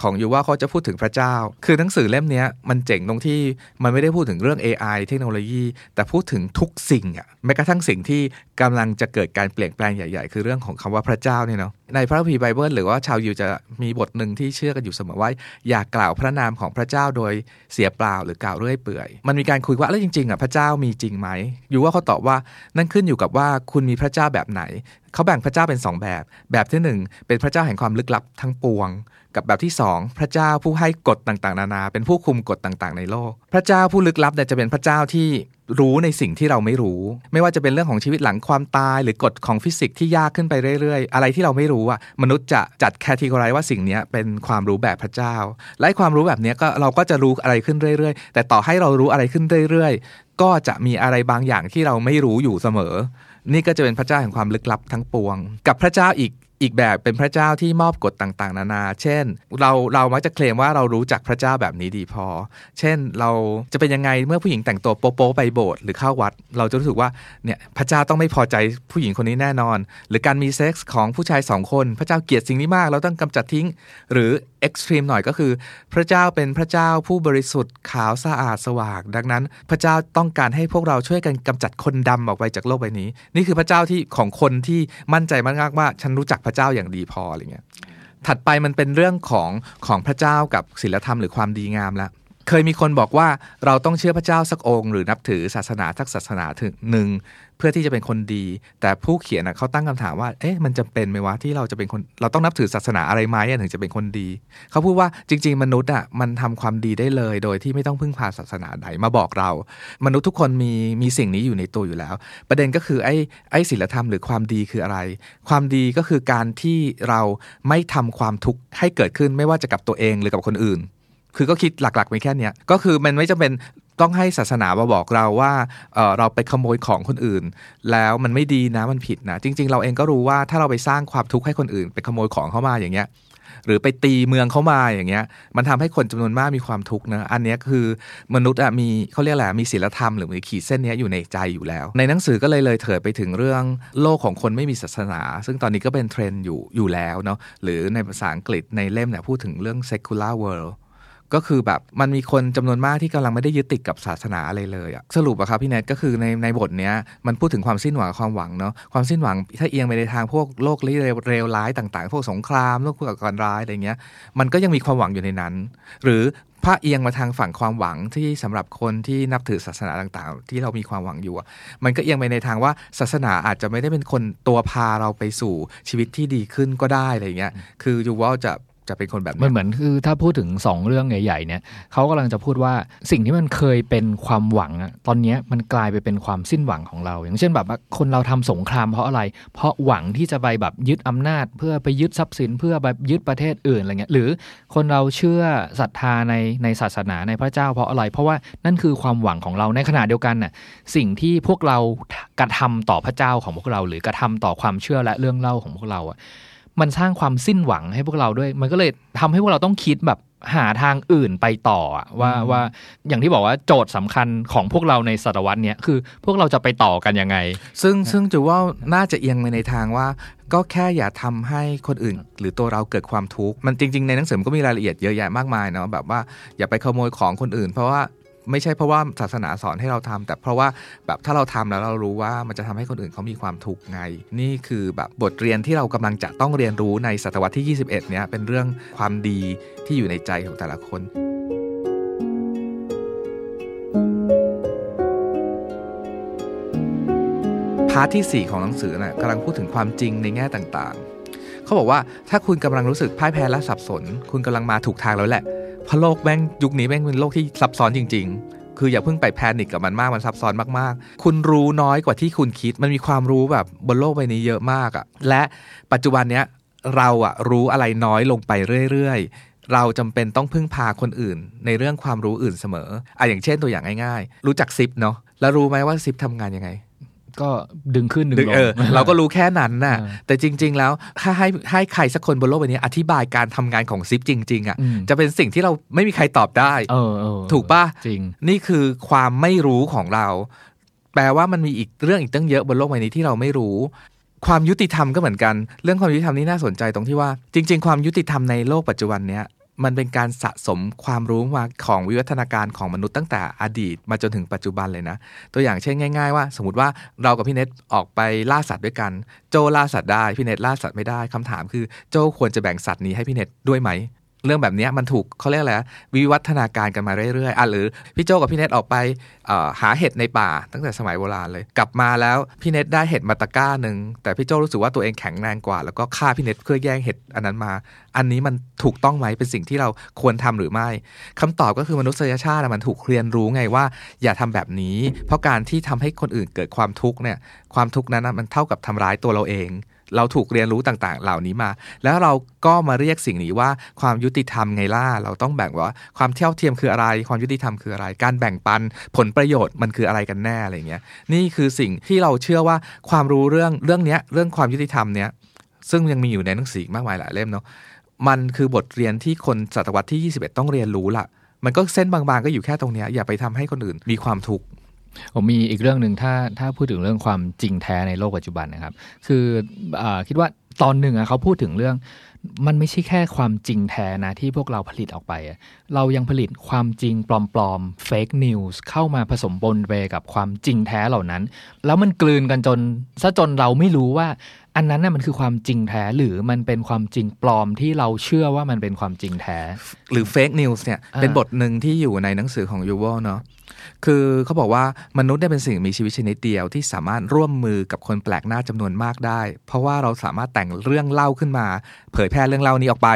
ของยูว่าเขาจะพูดถึงพระเจ้า คือหนังสือเล่มนี้มันเจ๋งตรงที่มันไม่ได้พูดถึงเรื่อง AI เทคโนโลยี แต่พูดถึงทุกสิ่งอะแม้กระทั่งสิ่งที่ กำลังจะเกิดการเปลี่ยนแปลงใหญ่ ๆ คือเรื่องของคำว่าพระเจ้าเนี่ยเนาะในพระคัมภีไบเบิลหรือว่าชาวยิวจะมีบทหนึ่งที่เชื่อกันอยู่เสมอว่า อย่ากล่าวพระนามของพระเจ้าโดยเสียเปล่าหรือกล่าวเรื่อยเปื่อย มันมีการคุยว่าแล้วจริงๆอะพระเจ้ามีจริงไหมอยู่ว่าเขาตอบว่านั่นขึ้นอยู่กับว่าคุณมีพระเจ้าแบบไหนเขาแบ่งพระเจ้าเป็น 2 แบบ แบบที่ 1 เป็นพระเจ้าแห่งความลึกลับทั้งปวง กับแบบที่ 2 พระเจ้าผู้ให้กฎต่างๆ นานา เป็นผู้คุมกฎต่างๆ ในโลก พระเจ้าผู้ลึกลับเนี่ยจะเป็นพระเจ้าที่รู้ในสิ่งที่เราไม่รู้ ไม่ว่าจะเป็นเรื่องของชีวิตหลังความตาย หรือกฎของฟิสิกส์ที่ยากขึ้นไปเรื่อยๆ อะไรที่เราไม่รู้อะมนุษย์จะจัดแคตตากรายว่าสิ่งนี้เป็นความรู้แบบพระเจ้า และความรู้แบบนี้ก็เราก็จะรู้อะไรขึ้นเรื่อยๆ แต่ต่อให้เรารู้อะไรขึ้นเรื่อยๆ ก็จะมีอะไรบางอย่างที่เราไม่รู้อยู่เสมอ นี่ก็จะเป็นพระเจ้าแห่งความลึกลับทั้งปวง กับพระเจ้าอีก อีกแบบเป็นพระเจ้าที่มอบกฎต่างๆ นานา เช่น เราเรามักจะเคลมว่าเรารู้จักพระเจ้าแบบนี้ดีพอ เช่นเราจะเป็นยังไงเมื่อผู้หญิงแต่งตัวโป๊ไปโบสถ์หรือเข้าวัด เราจะรู้สึกว่าเนี่ยพระเจ้าต้องไม่พอใจผู้หญิงคนนี้แน่นอน หรือการมีเซ็กส์ของผู้ชายสองคน พระเจ้าเกลียดสิ่งนี้มาก เราต้องกำจัดทิ้ง หรือ extreme หน่อยก็คือ พระเจ้าเป็นพระเจ้าผู้บริสุทธิ์ขาวสะอาดสว่างดังนั้น พระเจ้าต้องการให้พวกเราช่วยกันกำจัดคนดำออกไปจากโลกใบนี้ นี่คือพระเจ้าที่ของคนที่มั่นใจมากๆว่าฉันรู้จักพระเจ้าอย่างดีพออะไรเงี้ยถัดไปมันเป็นเรื่องของของพระเจ้ากับศีลธรรมหรือความดีงามแล้วเคยมีคนบอกว่าเราต้องเชื่อพระเจ้าสักองค์ หรือนับถือศาสนาสักศาสนาถึงหนึ่ง เพื่อที่จะเป็นคนดี แต่ผู้เขียนเขาตั้งคำถามว่า เอ๊ะมันจำเป็นไหมวะที่เราจะเป็นคนเราต้องนับถือศาสนาอะไรไหมถึงจะเป็นคนดี เขาพูดว่าจริง ๆ มนุษย์อะมันทำความดีได้เลย โดยที่ไม่ต้องพึ่งพาศาสนาใดมาบอกเรา มนุษย์ทุกคนมีมีสิ่งนี้อยู่ในตัวอยู่แล้ว ประเด็นก็คือไอ้ไอ้ศีลธรรมหรือความดีคืออะไร ความดีก็คือการที่เราไม่ทำความทุกข์ให้เกิดขึ้นไม่ว่าจะกับตัวเองหรือกับคนอื่นคือก็คิดหลักๆมีแค่เนี้ยก็คือมันไม่จำเป็น ต้องให้ศาสนามาบอกเราว่าเเราไปขโมยของคนอื่น แล้วมันไม่ดีนะมันผิดนะจริง ๆ เราเองก็รู้ว่าถ้าเราไปสร้างความทุกข์ให้คนอื่น ไปขโมยของเข้ามาอย่างเงี้ยหรือไปตีเมืองเข้ามาอย่างเงี้ย มันทำให้คนจำนวนมากมีความทุกข์นะอันนี้คือมนุษย์อะมีเขาเรียกอะไรมีศีลธรรมหรือมีขีดเส้นนี้อยู่ในใจอยู่แล้ว ในหนังสือก็เลยเลยเถิดไปถึงเรื่องโลกของคนไม่มีศาสนา ซึ่งตอนนี้ก็เป็นเทรนด์อยู่อยู่แล้วเนาะหรือในภาษาอังกฤษในเล่มเนี่ยพูดถึงเรื่อง secular world ก็คือแบบมันมีคนจำนวนมากที่กำลังไม่ได้ยึดติดกับศาสนาอะไรเลยอะสรุปอะครับพี่เนทก็คือในในบทเนี้ยมันพูดถึงความสิ้นหวังความหวังเนาะความสิ้นหวังถ้าเอียงไปในทางพวกโลกเลวเลวร้ายต่างๆ พวกสงครามโลกก่อการร้ายอะไรเงี้ยมันก็ยังมีความหวังอยู่ในนั้น หรือถ้าเอียงมาทางฝั่งความหวังที่สำหรับคนที่นับถือศาสนาต่างๆ ที่เรามีความหวังอยู่ มันก็เอียงไปในทางว่าศาสนาอาจจะไม่ได้เป็นคนตัวพาเราไปสู่ชีวิตที่ดีขึ้นก็ได้อะไรเงี้ยคือยูว่าจะ จะเป็นคนแบบมันเหมือนคือถ้าพูดถึงสองเรื่องใหญ่ๆเนี่ยเขากำลังจะพูดว่าสิ่งที่มันเคยเป็นความหวังอะตอนนี้มันกลายไปเป็นความสิ้นหวังของเรา อย่างเช่นแบบว่าคนเราทำสงครามเพราะอะไร เพราะหวังที่จะไปแบบยึดอำนาจ เพื่อไปยึดทรัพย์สินเพื่อแบบยึดประเทศอื่นอะไรเงี้ยหรือคนเราเชื่อศรัทธาในในศาสนาในพระเจ้าเพราะอะไร เพราะว่านั่นคือความหวังของเราในขณะเดียวกันน่ะสิ่งที่พวกเรากระทำต่อพระเจ้าของพวกเรา หรือกระทำต่อความเชื่อและเรื่องเล่าของพวกเราอะ มันสร้างความสิ้นหวังให้พวกเราด้วย มันก็เลยทำให้พวกเราต้องคิดแบบหาทางอื่นไปต่ออะว่าว่าอย่างที่บอกว่าโจทย์สำคัญของพวกเราในศตวรรษเนี้ยคือพวกเราจะไปต่อกันยังไง ซึ่งซึ่งจูว่าน่าจะเอียงไปในทางว่า ก็แค่อย่าทำให้คนอื่น หรือตัวเราเกิดความทุกข์มันจริง ๆ ในหนังสือมันก็มีรายละเอียดเยอะแยะมากมายเนาะแบบว่าอย่าไปขโมยของคนอื่น เพราะว่า ไม่ใช่เพราะว่าศาสนาสอนให้เราทำแต่เพราะว่าแบบถ้าเราทำแล้วเรารู้ว่ามันจะทำให้คนอื่นเขามีความทุกไง นี่คือแบบบทเรียนที่เรากำลังจะต้องเรียนรู้ในศตวรรษที่ 21 เนี้ยเป็นเรื่องความดีที่อยู่ในใจของแต่ละคนพาร์ทที่ 4 ของหนังสือนะ่ะกำลังพูดถึงความจริงในแง่ต่างๆ เขาบอกว่าถ้าคุณกำลังรู้สึกพ่ายแพ้และสับสน คุณกำลังมาถูกทางแล้วแหละ เพราะโลกแม่งยุคนี้แม่งเป็นโลกที่ซับซ้อนจริง ๆ คืออย่าเพิ่งไป panic กับมันมากมันซับซ้อนมากๆ คุณรู้น้อยกว่าที่คุณคิด มันมีความรู้แบบบนโลกใบนี้เยอะมากอะและปัจจุบันเนี้ยเราอะรู้อะไรน้อยลงไปเรื่อยๆ เราจำเป็นต้องพึ่งพาคนอื่น ในเรื่องความรู้อื่นเสมออะอย่างเช่นตัวอย่างง่าย ๆ รู้จักซิปเนาะแล้วรู้ไหมว่าซิปทำงานยังไง ก็ดึงขึ้นดึงลงเออเราก็รู้แค่นั้นน่ะเออแต่จริง ๆ แล้วถ้าให้ให้ใครสักคนบนโลกใบนี้ อธิบายการทำงานของซิปจริง ๆ อะอืมจะเป็นสิ่งที่เราไม่มีใครตอบได้เออเออถูกปะจริง นี่คือความไม่รู้ของเรา แปลว่ามันมีอีกเรื่องอีกตั้งเยอะบนโลกใบนี้ที่เราไม่รู้ ความยุติธรรมก็เหมือนกัน เรื่องความยุติธรรมนี่น่าสนใจตรงที่ว่า จริง ๆ ความยุติธรรมในโลกปัจจุบันเนี้ย มันเป็นการสะสมความรู้มาของวิวัฒนาการของมนุษย์ตั้งแต่อดีตมาจนถึงปัจจุบันเลยนะ ตัวอย่างเช่นง่าย ๆ ว่า สมมติว่าเรากับพี่เน็ตออกไปล่าสัตว์ด้วยกัน โจล่าสัตว์ได้พี่เน็ตล่าสัตว์ไม่ได้คำถามคือ โจควรจะแบ่งสัตว์นี้ให้พี่เน็ตด้วยไหม เรื่องแบบนี้มันถูกเขาเรียกอะไรนะวิวัฒนาการกันมาเรื่อยๆอะหรือพี่โจกับพี่เน็ตออกไปหาเห็ดในป่าตั้งแต่สมัยโบราณเลย กลับมาแล้วพี่เน็ตได้เห็ดมาตะก้าหนึ่งแต่พี่โจรู้สึกว่าตัวเองแข็งแรงกว่า แล้วก็ฆ่าพี่เน็ตเพื่อแย่งเห็ดอันนั้นมา อันนี้มันถูกต้องไหมเป็นสิ่งที่เราควรทำหรือไม่คำตอบก็คือมนุษยชาติมันถูกเรียนรู้ไงว่า อย่าทำแบบนี้ เพราะการที่ทำให้คนอื่นเกิดความทุกข์เนี่ยความทุกข์นั้นมันเท่ากับทำร้ายตัวเราเอง เราถูกเรียนรู้ต่างๆ เหล่านี้มา แล้วเราก็มาเรียกสิ่งนี้ว่าความยุติธรรมไงล่ะเราต้องแบ่งว่าความเท่าเทียมคืออะไร ความยุติธรรมคืออะไร การแบ่งปันผลประโยชน์มันคืออะไรกันแน่อะไรเงี้ยนี่คือสิ่งที่เราเชื่อว่าความรู้เรื่องเรื่องเนี้ยเรื่องความยุติธรรมเนี้ยซึ่งยังมีอยู่ในหนังสือมากมายหลายเล่มเนาะมันคือบทเรียนที่คนศตวรรษที่ 21 ต้องเรียนรู้ล่ะ มันก็เส้นบางๆ ก็อยู่แค่ตรงนี้อย่าไปทำให้คนอื่นมีความทุกข์ ผมมีอีกเรื่องหนึ่งถ้าถ้าพูดถึงเรื่องความจริงแท้ในโลกปัจจุบันนะครับ คืออคิดว่าตอนหนึ่งเขาพูดถึงเรื่อง มันไม่ใช่แค่ความจริงแท้นะที่พวกเราผลิตออกไป เรายังผลิตความจริงปลอมๆ fake news เข้ามาผสมปนเปกับความจริงแท้เหล่านั้น แล้วมันกลืนกันจนซะจนเราไม่รู้ว่า อันนั้นน่ะมันคือความจริงแท้หรือมันเป็นความจริงปลอมที่เราเชื่อว่ามันเป็นความจริงแท้ หรือ fake news เนี่ยอ่าเป็นบทหนึ่งที่อยู่ในหนังสือของยูวอลเนาะคือเขาบอกว่ามนุษย์เนี่ยเป็นสิ่งมีชีวิตชนิดเดียวที่สามารถร่วมมือกับคนแปลกหน้าจำนวนมากได้ เพราะว่าเราสามารถแต่งเรื่องเล่าขึ้นมา เผยแพร่เรื่องเล่านี้ออกไป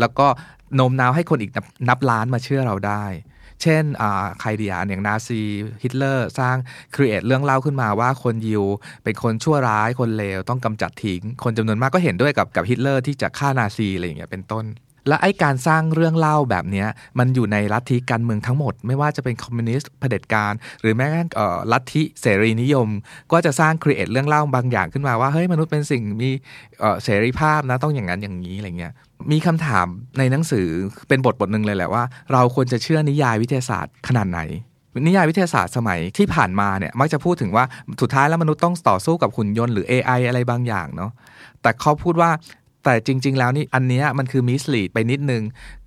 แล้วก็โน้มน้าวให้คนอีกนับนับล้านมาเชื่อเราได้ เช่นไอเดียอย่างนาซีฮิตเลอร์สร้างcreate เรื่องเล่าขึ้นมาว่าคนยิวเป็นคนชั่วร้ายคนเลวต้องกำจัดทิ้ง คนจำนวนมากก็เห็นด้วยกับกับฮิตเลอร์ที่จะฆ่านาซีอะไรอย่างเงี้ยเป็นต้นและไอการสร้างเรื่องเล่าแบบนี้มันอยู่ในลัทธิการเมืองทั้งหมด ไม่ว่าจะเป็นคอมมิวนิสต์เผด็จการ หรือแม้กระทั่งเอ่อลัทธิเสรีนิยม ก็จะสร้าง create เรื่องเล่าบางอย่างขึ้นมาว่าเฮ้ยมนุษย์เป็นสิ่งมีเอ่อเสรีภาพนะต้องอย่างนั้นอย่างนี้อะไรเงี้ย มีคำถามในหนังสือเป็นบทบทหนึ่งเลยแหละว่า เราควรจะเชื่อนิยายวิทยาศาสตร์ขนาดไหน นิยายวิทยาศาสตร์สมัยที่ผ่านมาเนี่ยมักจะพูดถึงว่าสุดท้ายแล้วมนุษย์ต้องต่อสู้กับหุ่นยนต์หรือ AI อะไรบางอย่างเนาะแต่เขาพูดว่า แต่จริง ๆ แล้วนี่อันเนี้ยมันคือมิสลีดไปนิดนึง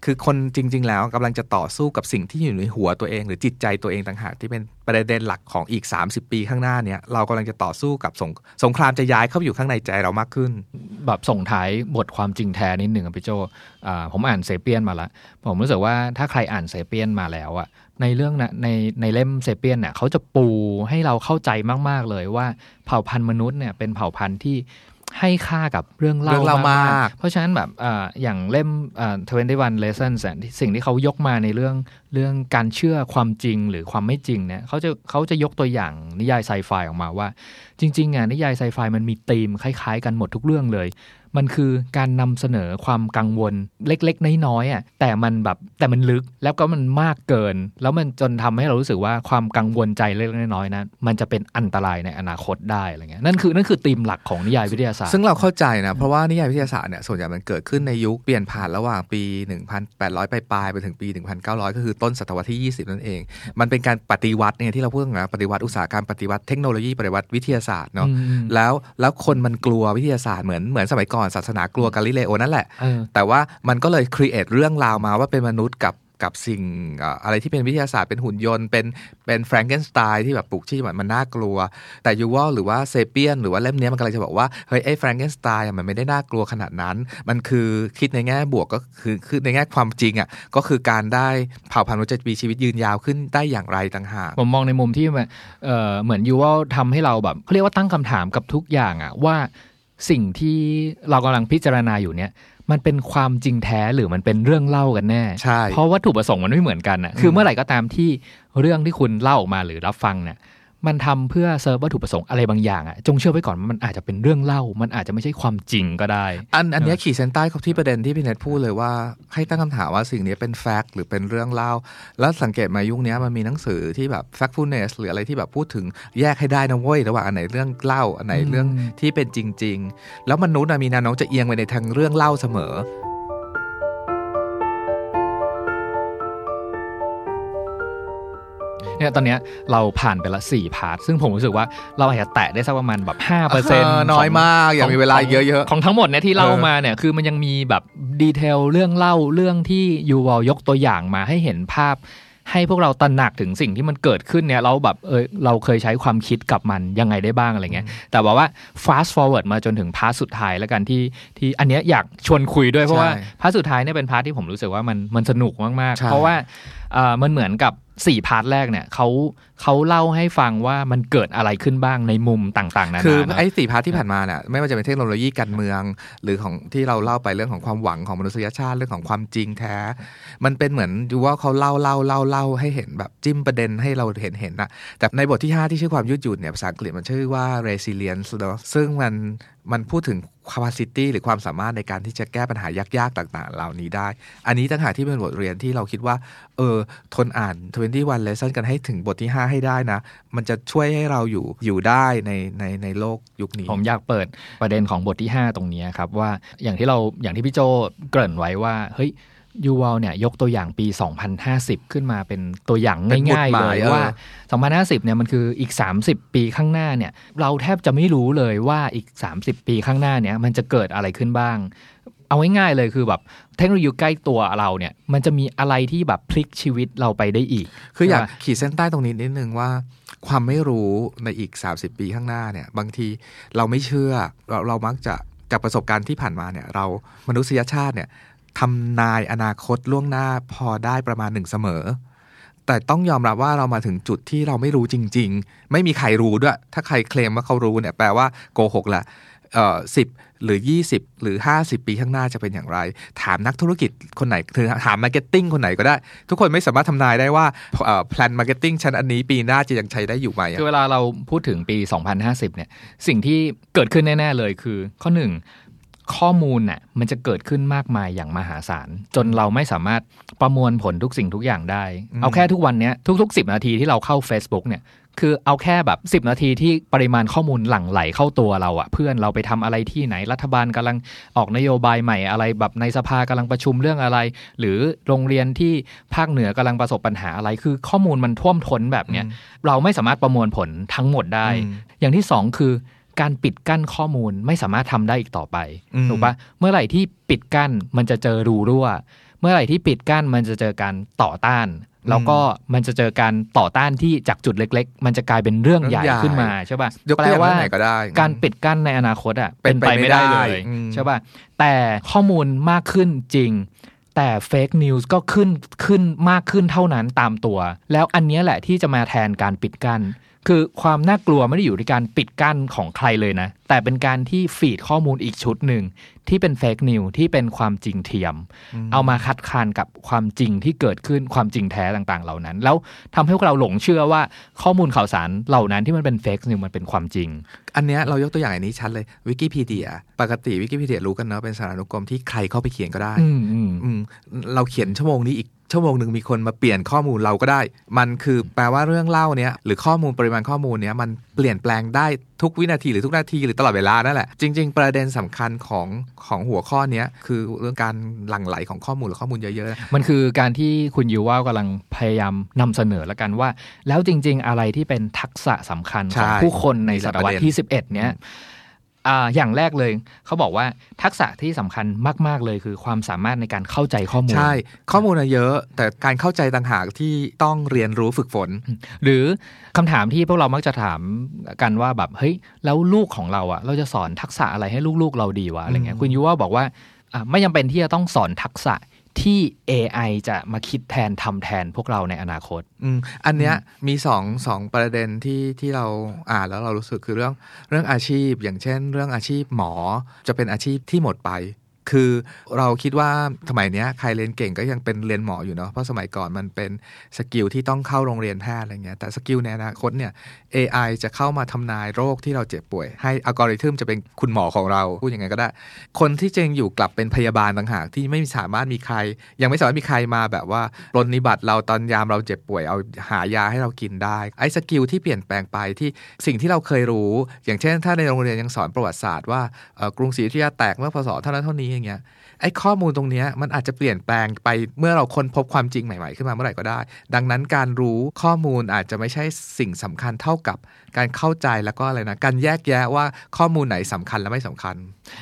คือคนจริง ๆ แล้วกำลังจะต่อสู้กับสิ่งที่อยู่ในหัวตัวเอง หรือจิตใจตัวเองต่างหากที่เป็นประเด็นหลักของอีก 30 ปีข้างหน้าเนี่ยเรากำลังจะต่อสู้กับสงสงครามจะย้ายเข้าไปอยู่ข้างในใจเรามากขึ้น แบบส่งท้ายบทความจริงแท้นิดหนึ่งพี่โจผมอ่านเซเปียนมาแล้วผมรู้สึกว่าถ้าใครอ่านเซเปียนมาแล้วอะในเรื่องนะในในเล่มเซเปียนเนี่ยเขาจะปูให้เราเข้าใจมาก ๆ เลยว่าเผ่าพันธุ์มนุษย์เนี่ยเป็นเผ่าพันธุ์ที่ ให้ค่ากับเรื่องเล่าเรื่องเล่ามาก เพราะฉะนั้นแบบอ่าอย่างเล่มอ่า21 lessons อะสิ่งที่เขายกมาในเรื่องเรื่องการเชื่อความจริงหรือความไม่จริงเนี่ยเขาจะเขาจะยกตัวอย่างนิยายไซไฟออกมาว่า จริงๆอะนิยายไซไฟมันมีธีมคล้าย ๆ กันหมดทุกเรื่องเลย มันคือการนำเสนอความกังวลเล็กๆน้อยๆอะแต่มันแบบแต่มันลึกแล้วก็มันมากเกิน แล้วมันจนทำให้เรารู้สึกว่าความกังวลใจเล็กๆน้อยๆนั้นมันจะเป็นอันตรายในอนาคตได้อะไรเงี้ยนั่นคือนั่นคือธีมหลักของนิยายวิทยาศาสตร์ซึ่งเราเข้าใจนะเพราะว่านิยายวิทยาศาสตร์เนี่ยส่วนใหญ่มันเกิดขึ้นในยุคเปลี่ยนผ่านระหว่างปี 1800ปลายๆไปถึงปี 1900 ก็คือต้นศตวรรษที่ 20 นั่นเอง มันเป็นการปฏิวัติเนี่ยที่เราพูดกันนะปฏิวัติอุตสาหกรรมปฏิวัติเทคโนโลยีปฏิวัติวิทยาศาสตร์เนาะอืมแล้วแล้วคนมันกลัววิทยาศาสตร์เหมือนเหมือนสมัยก่อนศาสนากลัวกาลิเลโอนั่นแหละเออแต่ว่ามันก็เลย create เรื่องราวมาว่าเป็นมนุษย์กับ กับสิ่งอะไรที่เป็นวิทยาศาสตร์เป็นหุ่นยนต์ เป็นเป็นแฟรงเกนสไตน์ที่แบบปลุกชีพมันน่ากลัว แต่ยูวอลหรือว่า Sapiens หรือว่าเล่มนี้มันกำลังจะบอกว่าเฮ้ยไอ้แฟรงเกนสไตน์มันไม่ได้น่ากลัวขนาดนั้น มันคือคิดในแง่บวกก็คือคือในแง่ความจริงอะก็คือการได้เผ่าพันธุ์มนุษย์จะมีชีวิตยืนยาวขึ้นได้อย่างไรต่างหากผมมองในมุมที่เออเหมือนยูว่าทำให้เราแบบเขาเรียกว่าตั้งคำถามกับทุกอย่างอะว่าสิ่งที่เรากำลังพิจารณาอยู่เนี่ย มันเป็นความจริงแท้หรือมันเป็นเรื่องเล่ากันแน่ใช่เพราะวัตถุประสงค์มันไม่เหมือนกันอะคือเมื่อไหร่ก็ตามที่เรื่องที่คุณเล่าออกมาหรือรับฟังเนี่ย มันทำเพื่อเซิร์ฟวัตถุประสงค์อะไรบางอย่างอะจงเชื่อไว้ก่อนว่ามันอาจจะเป็นเรื่องเล่า มันอาจจะไม่ใช่ความจริงก็ได้ อันอันเนี้ยขีดเส้นใต้เขาที่ประเด็นที่พี่เนทพูดเลยว่าให้ตั้งคำถามว่าสิ่งนี้เป็น fact หรือเป็นเรื่องเล่า แล้วสังเกตมายุคเนี้ยมันมีหนังสือที่แบบ factfulness หรืออะไรที่แบบพูดถึงแยกให้ได้นะเว้ยระหว่างอันไหนเรื่องเล่าอันไหนเรื่องอืมที่เป็นจริง ๆ แล้วมนุษย์อะมีแนวโน้มจะเอียงไปในทางเรื่องเล่าเสมอ เนี่ยตอนเนี้ยเราผ่านไปละสี่ part ซึ่งผมรู้สึกว่าเราอาจจะแตะได้สักประมาณแบบห้าเปอร์เซ็นต์น้อยมากอยากมีเวลาเยอะๆของทั้งหมดเนี่ยที่เล่าเออมาเนี่ยคือมันยังมีแบบ detail เรื่องเล่าเรื่องที่ยูวอลยกตัวอย่างมาให้เห็นภาพให้พวกเราตระหนักถึงสิ่งที่มันเกิดขึ้นเนี่ยเราแบบเออเราเคยใช้ความคิดกับมันยังไงได้บ้างอะไรเงี้ยแต่บอกว่า fast forward มาจนถึง part สุดท้ายแล้วกันที่ที่อันเนี้ยอยากชวนคุยด้วยเพราะว่าใช่ part สุดท้ายเนี่ยเป็น part ที่ผมรู้สึกว่ามันมันสนุกมากใช่ๆเพราะว่าเอ่อมันเหมือนกับ สี่ part แรกเนี่ยเขาเขาเล่าให้ฟังว่ามันเกิดอะไรขึ้นบ้างในมุมต่างๆนานาคือเนอะไอ้สี่ part ที่ผ่านมาเนี่ยไม่ว่าจะเป็นเทคโนโลยีการเมือง หรือของที่เราเล่าไปเรื่องของความหวังของมนุษยชาติเรื่องของความจริงแท้ มันเป็นเหมือนดูว่าเขาเล่าเล่าเล่าเล่าให้เห็นแบบจิ้มประเด็นให้เราเห็นเห็นนะแต่ในบทที่ 5 ที่ชื่อความยืดหยุ่นเนี่ยภาษาอังกฤษมันชื่อว่า resilience เนอะซึ่งมันมันพูดถึง capacity หรือความสามารถในการที่จะแก้ปัญหายากๆ ต่างๆ เหล่านี้ได้ อันนี้ต่างหากที่เป็นบทเรียนที่เราคิดว่า เออ ทนอ่าน21 lesson กันให้ถึงบทที่ 5 ให้ได้นะ มันจะช่วยให้เราอยู่อยู่ได้ในในในโลกยุคนี้ ผมอยากเปิดประเด็นของบทที่ 5 ตรงนี้ครับ ว่าอย่างที่เราอย่างที่พี่โจเกริ่นไว้ว่าเฮ้ยยูวอลเนี่ยยกตัวอย่างปี 2050 ขึ้นมาเป็นตัวอย่างเป็นหมุดง่ายหๆมาเลยยเออว่า 2050 เนี่ยมันคืออีก 30 ปีข้างหน้าเนี่ย เราแทบจะไม่รู้เลยว่าอีก 30 ปีข้างหน้าเนี่ยมันจะเกิดอะไรขึ้นบ้าง เอาง่ายๆเลยคือแบบเทคโนโลยีใกล้ตัวเราเนี่ย มันจะมีอะไรที่แบบพลิกชีวิตเราไปได้อีก คืออยากใช่ปะขีดเส้นใต้ตรงนี้นิดนึงว่า ความไม่รู้ในอีก 30 ปีข้างหน้าเนี่ย บางทีเราไม่เชื่อเราเรามักจะจากประสบการณ์ที่ผ่านมาเนี่ย เรามนุษยชาติเนี่ยทำนายอนาคตล่วงหน้าพอได้ประมาณหนึ่งเสมอ แต่ต้องยอมรับว่าเรามาถึงจุดที่เราไม่รู้จริง ๆ ไม่มีใครรู้ด้วย ถ้าใครเคลมว่าเขารู้เนี่ยแปลว่าโกหกละเอ่อสิบ หรือ 20 หรือ 50 ปีข้างหน้าจะเป็นอย่างไร ถามนักธุรกิจคนไหนคือถาม marketing คนไหนก็ได้ ทุกคนไม่สามารถทำนายได้ว่า plan marketing ฉันอันนี้ปีหน้าจะยังใช้ได้อยู่ไหมอะคือเวลาเราพูดถึงปี 2050 เนี่ยสิ่งที่เกิดขึ้นแน่ ๆ เลยคือข้อหนึ่งข้อมูลน่ะมันจะเกิดขึ้นมากมายอย่างมหาศาล จนเราไม่สามารถประมวลผลทุกสิ่งทุกอย่างได้ เอาแค่ทุกวันเนี้ยทุกๆ 10 นาทีที่เราเข้า Facebook เนี่ย คือเอาแค่แบบ 10 นาทีที่ปริมาณข้อมูลหลั่งไหลเข้าตัวเราอะเพื่อนเราไปทำอะไรที่ไหนรัฐบาลกำลังออกนโยบายใหม่อะไรแบบในสภากำลังประชุมเรื่องอะไร หรือโรงเรียนที่ภาคเหนือกำลังประสบปัญหาอะไร คือข้อมูลมันท่วมท้นแบบเนี้ยเราไม่สามารถประมวลผลทั้งหมดได้อืมอย่างที่สองคือการปิดกั้นข้อมูลไม่สามารถทำได้อีกต่อไปอืมถูกปะเมื่อไหร่ที่ปิดกั้นมันจะเจอรูรั่ว เมื่อไหร่ที่ปิดกั้นมันจะเจอการต่อต้าน แล้วก็มันจะเจอการต่อต้านที่จากจุดเล็ก ๆ มันจะกลายเป็นเรื่องใหญ่เรื่องใหญ่ขึ้นมาใช่ปะยกตัวอย่างเรื่องไหนก็ได้การปิดกั้นในอนาคตอะเป็เป็นนไปไปไม่ไม่ได้ได้เลยอืมใช่ป่ะแต่ข้อมูลมากขึ้นจริงแต่เฟกนิวส์ก็ขึ้นขึ้นมากขึ้นเท่านั้นตามตัว แล้วอันเนี้ยแหละที่จะมาแทนการปิดกั้น คือความน่ากลัวไม่ได้อยู่ที่การปิดกั้นของใครเลยนะ แต่เป็นการที่ฟีดข้อมูลอีกชุดหนึ่ง ที่เป็น fake news ที่เป็นความจริงเทียม เอามาคัดค้านกับความจริงที่เกิดขึ้นความจริงแท้ต่างๆ เหล่านั้น แล้วทำให้พวกเราหลงเชื่อว่าข้อมูลข่าวสารเหล่านั้นที่มันเป็น fake news มันเป็นความจริง อันเนี้ยเรายกตัวอย่างอันนี้ชัดเลยวิกิพีเดียปกติวิกิพีเดียรู้กันเนอะเป็นสารานุกรมที่ใครเข้าไปเขียนก็ได้อืมอืมอืมเราเขียนชั่วโมงนี้อีก ชั่วโมงหนึ่งมีคนมาเปลี่ยนข้อมูลเราก็ได้ มันคือแปลว่าเรื่องเล่าเนี้ยหรือข้อมูลปริมาณข้อมูลเนี้ยมันเปลี่ยนแปลงได้ทุกวินาทีหรือทุกนาทีหรือตลอดเวลานั่นแหละ จริง ๆ ประเด็นสำคัญของของหัวข้อเนี้ยคือเรื่องการหลั่งไหลของข้อมูลหรือข้อมูลเยอะๆ มันคือการที่คุณยูว่ากำลังพยายามนำเสนอแล้วกันว่า แล้วจริง ๆ อะไรที่เป็นทักษะสำคัญใช่ของผู้คนในนี่แหศละตวรรษที่ 11 เนี้ย อ่าอย่างแรกเลย เขาบอกว่าทักษะที่สำคัญมาก ๆ เลยคือความสามารถในการเข้าใจข้อมูล ใช่ ข้อมูลน่ะเยอะ แต่การเข้าใจต่างหากที่ต้องเรียนรู้ฝึกฝน หรือคำถามที่พวกเรามักจะถามกันว่าแบบเฮ้ยแล้วลูกของเราอะเราจะสอนทักษะอะไรให้ลูกๆเราดีวะอะไรเงี้ยอืมคุณยูว่าบอกว่าอะไม่จำเป็นที่จะต้องสอนทักษะ ที่ AI จะมาคิดแทนทำแทนพวกเราในอนาคตอืมอันเนี้ยมีสองสองประเด็นที่ที่เราอ่านแล้วเรารู้สึกคือเรื่องเรื่องอาชีพ อย่างเช่น เรื่องอาชีพหมอจะเป็นอาชีพที่หมดไป คือเราคิดว่าสมัยนี้ใครเรียนเก่งก็ยังเป็นเรียนหมออยู่เนาะเพราะสมัยก่อนมันเป็น skill ที่ต้องเข้าโรงเรียนแพทย์อะไรเงี้ยแต่ skill ในอนาคตเนี่ย AI จะเข้ามาทำนายโรคที่เราเจ็บป่วย ให้อัลกอริทึมจะเป็นคุณหมอของเราพูดยังไงก็ได้ คนที่จริงอยู่กลับเป็นพยาบาลต่างหากที่ไม่สามารถมีใคร ยังไม่สามารถมีใครมาแบบว่าปรนนิบัติเราตอนยามเราเจ็บป่วยเอาหายาให้เรากินได้ไอ้ skill ที่เปลี่ยนแปลงไปที่สิ่งที่เราเคยรู้ อย่างเช่น ถ้าในโรงเรียนยังสอนประวัติศาสตร์ว่ากรุงศรีอยุธยาแตกเมื่อพศเท่านั้นเท่านี้อย่างเงี้ยไอ้ข้อมูลตรงนี้มันอาจจะเปลี่ยนแปลงไปเมื่อเราค้นพบความจริงใหม่ๆ ขึ้นมาเมื่อไหร่ก็ได้ ดังนั้นการรู้ข้อมูลอาจจะไม่ใช่สิ่งสำคัญเท่ากับการเข้าใจแล้วก็อะไรนะการแยกแยะว่าข้อมูลไหนสำคัญและไม่สำคัญ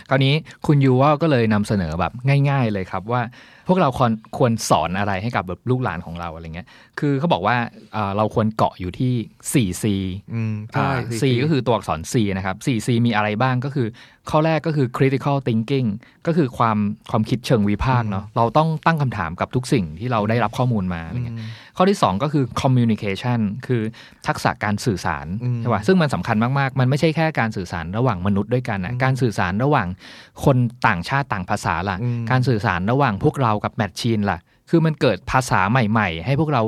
คราวนี้คุณยูว่าก็เลยนำเสนอแบบง่าย ๆ เลยครับว่าพวกเราควรควรสอนอะไรให้กับแบบลูกหลานของเราอะไรเงี้ย คือเขาบอกว่าเอ่อเราควรเกาะอยู่ที่ 4C อืมใช่อ่า C ก็คือตัวอักษร C นะครับ 4C มีอะไรบ้างก็คือ ข้อแรกก็คือ critical thinking ก็คือความความคิดเชิงวิพากษ์เนาะเราต้องตั้งคำถามกับทุกสิ่งที่เราได้รับข้อมูลมาอะไรเงี้ยข้อที่ 2 ก็คือ communication คือทักษะการสื่อสารอืมใช่ป่ะซึ่งมันสำคัญมาก ๆ มันไม่ใช่แค่การสื่อสารระหว่างมนุษย์ด้วยกันนะการสื่อสารระหว่างคนต่างชาติต่างภาษาล่ะอืมการสื่อสารระหว่างพวกเรากับแมชชีนล่ะ คือมันเกิดภาษาใหม่ ๆ ให้พวกเรา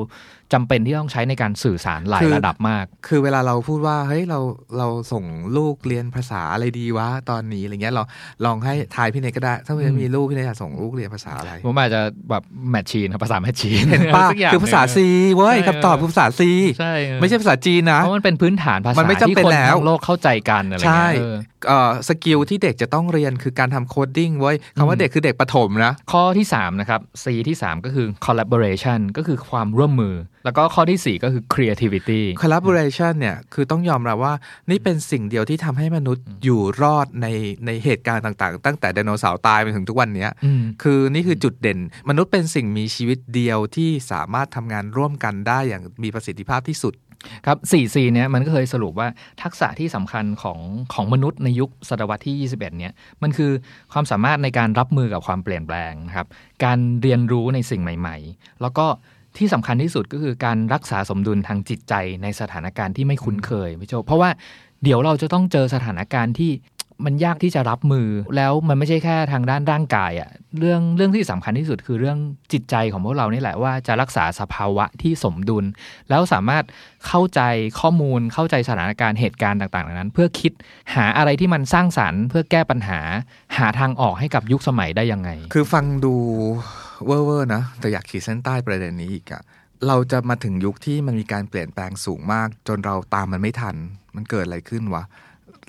จำเป็นที่ต้องใช้ในการสื่อสารหลายระดับมาก คือเวลาเราพูดว่าเฮ้ยเราเราส่งลูกเรียนภาษาอะไรดีวะตอนนี้อะไรเงี้ยเราลองให้ทายพี่เนยก็ได้ ถ้าพี่เนยมีลูกพี่เนยอยากส่งลูกเรียนภาษาอะไร ผมอาจจะแบบ machine ครับภาษา machine เห็นป่ะสักย่งคือภาษา C เว้ยใช่คำตอบคือภาษา C ใช่ไม่ใช่ภาษาจีนนะเพราะมันเป็นพื้นฐานภาษามันไม่จำเป็นที่คนแล้วทั้งโลกเข้าใจกันอะไรใช่เงี้ยเออเอ่อ skill ที่เด็กจะต้องเรียนคือการทำ coding เว้ยคำว่าเด็กคือเด็กประถมนะข้อที่3นะครับ C ที่ 3 ก็คือ collaboration ก็คือความร่วมมือ แล้วก็ข้อทีสี่ 4 ก็คือ creativity collaboration เนี่ยคือต้องยอมรับว่านี่เป็นสิ่งเดียวที่ทำให้มนุษย์อยู่รอดในในเหตุการณ์ต่างๆ ตั้งแต่ไดโนเสาร์ตายไปถึงทุกวันเนี้ยอืมคือนี่คือจุดเด่น มนุษย์เป็นสิ่งมีชีวิตเดียวที่สามารถทำงานร่วมกันได้อย่างมีประสิทธิภาพที่สุดครับ 4C เนี่ยมันก็เคยสรุปว่าทักษะที่สำคัญของของมนุษย์ในยุคศตวรรษที่ 21 เนี่ยมันคือความสามารถในการรับมือกับความเปลี่ยนแปลงนะครับ การเรียนรู้ในสิ่งใหม่ ๆ แล้วก็ ที่สำคัญที่สุดก็คือการรักษาสมดุลทางจิตใจในสถานการณ์ที่ไม่คุ้นเคยพี่โจเพราะว่าเดี๋ยวเราจะต้องเจอสถานการณ์ที่มันยากที่จะรับมือแล้วมันไม่ใช่แค่ทางด้านร่างกายอะเรื่องเรื่องที่สำคัญที่สุดคือเรื่องจิตใจของพวกเรานี่แหละว่าจะรักษาสภาวะที่สมดุล แล้วสามารถเข้าใจข้อมูลเข้าใจสถานการณ์เหตุการณ์ต่างๆเหล่านั้น เพื่อคิดหาอะไรที่มันสร้างสรรค์ เพื่อแก้ปัญหา หาทางออกให้กับยุคสมัยได้ยังไง คือฟังดู เวอร์ๆนะ แต่อยากขีดเส้นใต้ประเด็นนี้อีกอะเราจะมาถึงยุคที่มันมีการเปลี่ยนแปลงสูงมาก จนเราตามมันไม่ทัน มันเกิดอะไรขึ้นวะ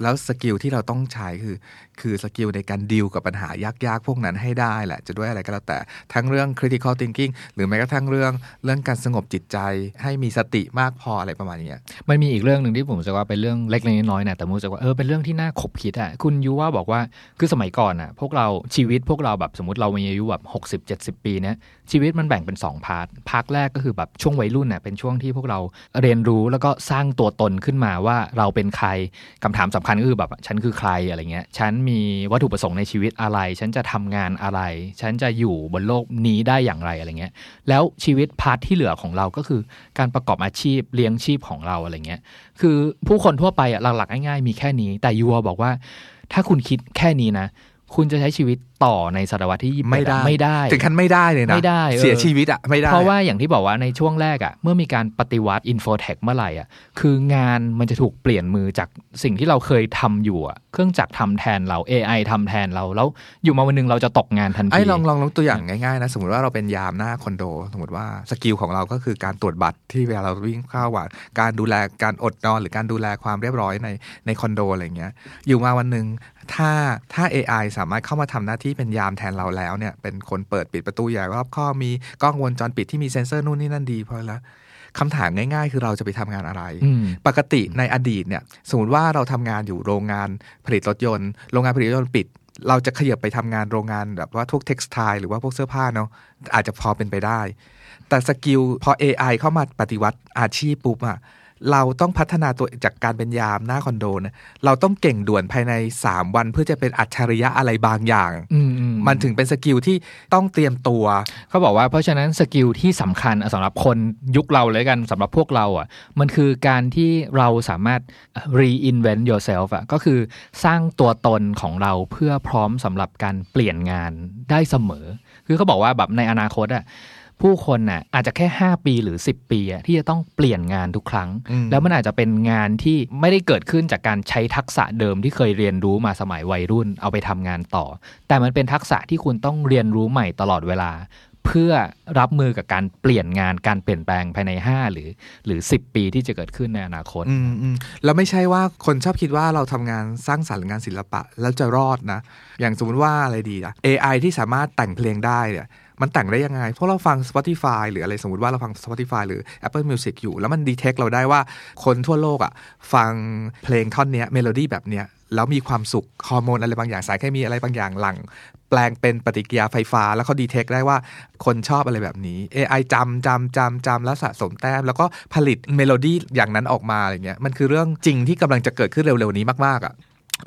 แล้ว skill ที่เราต้องใช้คือ คือ skill ในการดีลกับปัญหายากๆ พวกนั้นให้ได้แหละ จะด้วยอะไรก็แล้วแต่ทั้งเรื่อง critical thinking หรือแม้กระทั่งเรื่องเรื่องการสงบจิตใจ ให้มีสติมากพออะไรประมาณนี้มันมีอีกเรื่องหนึ่งที่ผมรู้สึกว่าเป็นเรื่องเล็กๆน้อยๆนะแต่ผมรู้สึกว่าเออเป็นเรื่องที่น่าขบคิดอะคุณยูวอลบอกว่าคือสมัยก่อนอะพวกเราชีวิตพวกเราแบบสมมติเรามีอายุแบบหกสิบเจ็ดสิบปีเนี้ยชีวิตมันแบ่งเป็นสอง part part แรกก็คือแบบช่วงวัยรุ่นเน่ะเป็นช่วงที่พวกเราเรียนรู้แล้วก็สร้างตัวตนขึ้นมาว่าเราเป็นใครคำถามสำคัญก็คือแบบฉันคือใครอะไรเงี้ยฉันมีวัตถุประสงค์ในชีวิตอะไร ฉันจะทำงานอะไร ฉันจะอยู่บนโลกนี้ได้อย่างไรอะไรเงี้ย แล้วชีวิต part ที่เหลือของเราก็คือการประกอบอาชีพเลี้ยงชีพของเราอะไรเงี้ย คือผู้คนทั่วไปอะหลักๆง่ายๆมีแค่นี้ แต่ยูวอลบอกว่า ถ้าคุณคิดแค่นี้นะ คุณจะใช้ชีวิต ต่อในศตวรรษที่ยี่สิบไม่ได้ไม่ได้ ถึงขั้นไม่ได้เลยนะไม่ได้เออเสียชีวิตอะไม่ได้ เพราะว่าอย่างที่บอกว่าในช่วงแรกอะเมื่อมีการปฏิวัติ infotech เมื่อไหร่อะคืองานมันจะถูกเปลี่ยนมือจากสิ่งที่เราเคยทำอยู่อะเครื่องจักรทำแทนเรา AI ทำแทนเราแล้วอยู่มาวันหนึ่งเราจะตกงานทันทีไอ้ลองลองลองตัวอย่างง่ายๆนะสมมติว่าเราเป็นยามหน้าคอนโด สมมติว่า skill ของเราก็คือการตรวจบัตรที่เวลาเราวิ่งเข้าว่าการดูแลการอดนอน หรือการดูแลความเรียบร้อยในในคอนโดอะไรเงี้ยอยู่มาวันหนึ่งถ้าถ้า AI สามารถเข้ามาทำหน้าที่เป็นยามแทนเราแล้วเนี่ยเป็นคนเปิดปิดประตูอย่างรอบคอบมีกล้องวงจรปิดที่มีเซ็นเซอร์นู่นนี่นั่นดีพอแล้วคำถามง่ายๆ คือเราจะไปทำงานอะไรอืมปกติในอดีตเนี่ยสมมติว่าเราทำงานอยู่โรงงานผลิตรถยนต์ โรงงานผลิตรถยนต์ปิด เราจะขยับไปทำงานโรงงานแบบว่าพวก textile หรือว่าพวกเสื้อผ้าเนาะอาจจะพอเป็นไปได้ แต่ skill พอ AI เข้ามาปฏิวัติอาชีพปุ๊บอะ เราต้องพัฒนาตัวจากการเป็นยามหน้าคอนโดนะเราต้องเก่งด่วนภายใน 3 วันเพื่อจะเป็นอัจฉริยะอะไรบางอย่างอืมอืมมันถึงเป็น skill ที่ต้องเตรียมตัว เขาบอกว่าเพราะฉะนั้น skill ที่สำคัญสำหรับคนยุคเราเลยกันสำหรับพวกเราอะมันคือการที่เราสามารถ reinvent yourself อะก็คือสร้างตัวตนของเราเพื่อพร้อมสำหรับการเปลี่ยนงานได้เสมอ คือเขาบอกว่าแบบในอนาคตอะ ผู้คนน่ะอาจจะแค่ 5 ปีหรือ 10 ปีอะที่จะต้องเปลี่ยนงานทุกครั้งอืมแล้วมันอาจจะเป็นงานที่ไม่ได้เกิดขึ้นจากการใช้ทักษะเดิมที่เคยเรียนรู้มาสมัยวัยรุ่นเอาไปทำงานต่อ แต่มันเป็นทักษะที่คุณต้องเรียนรู้ใหม่ตลอดเวลา เพื่อรับมือกับการเปลี่ยนงานการเปลี่ยนแปลงภายใน 5 หรือ หรือ 10 ปีที่จะเกิดขึ้นในอนาคตอืมอืมแล้วไม่ใช่ว่าคนชอบคิดว่าเราทำงานสร้างสรรค์หรืองานศิลปะ แล้วจะรอดนะ อย่างสมมติว่าอะไรดีอะ AI ที่สามารถแต่งเพลงได้เนี่ย มันแต่งได้ยังไง เพราะเราฟัง Spotify หรืออะไรสมมติว่าเราฟัง Spotify หรือ Apple Music อยู่ แล้วมัน detect เราได้ว่าคนทั่วโลกอะฟังเพลงท่อนเนี้ยเมโลดี้แบบเนี้ยแล้วมีความสุขฮอร์โมนอะไรบางอย่างสารเคมีอะไรบางอย่างหลัง แปลงเป็นปฏิกิริยาไฟฟ้า แล้วเขา detect ได้ว่าคนชอบอะไรแบบนี้ AI จำจำจำจำแล้วสะสมแต้ม แล้วก็ผลิตเมโลดี้อย่างนั้นออกมาอะไรเงี้ยมันคือเรื่องจริงที่กำลังจะเกิดขึ้นเร็วๆนี้มากๆอะ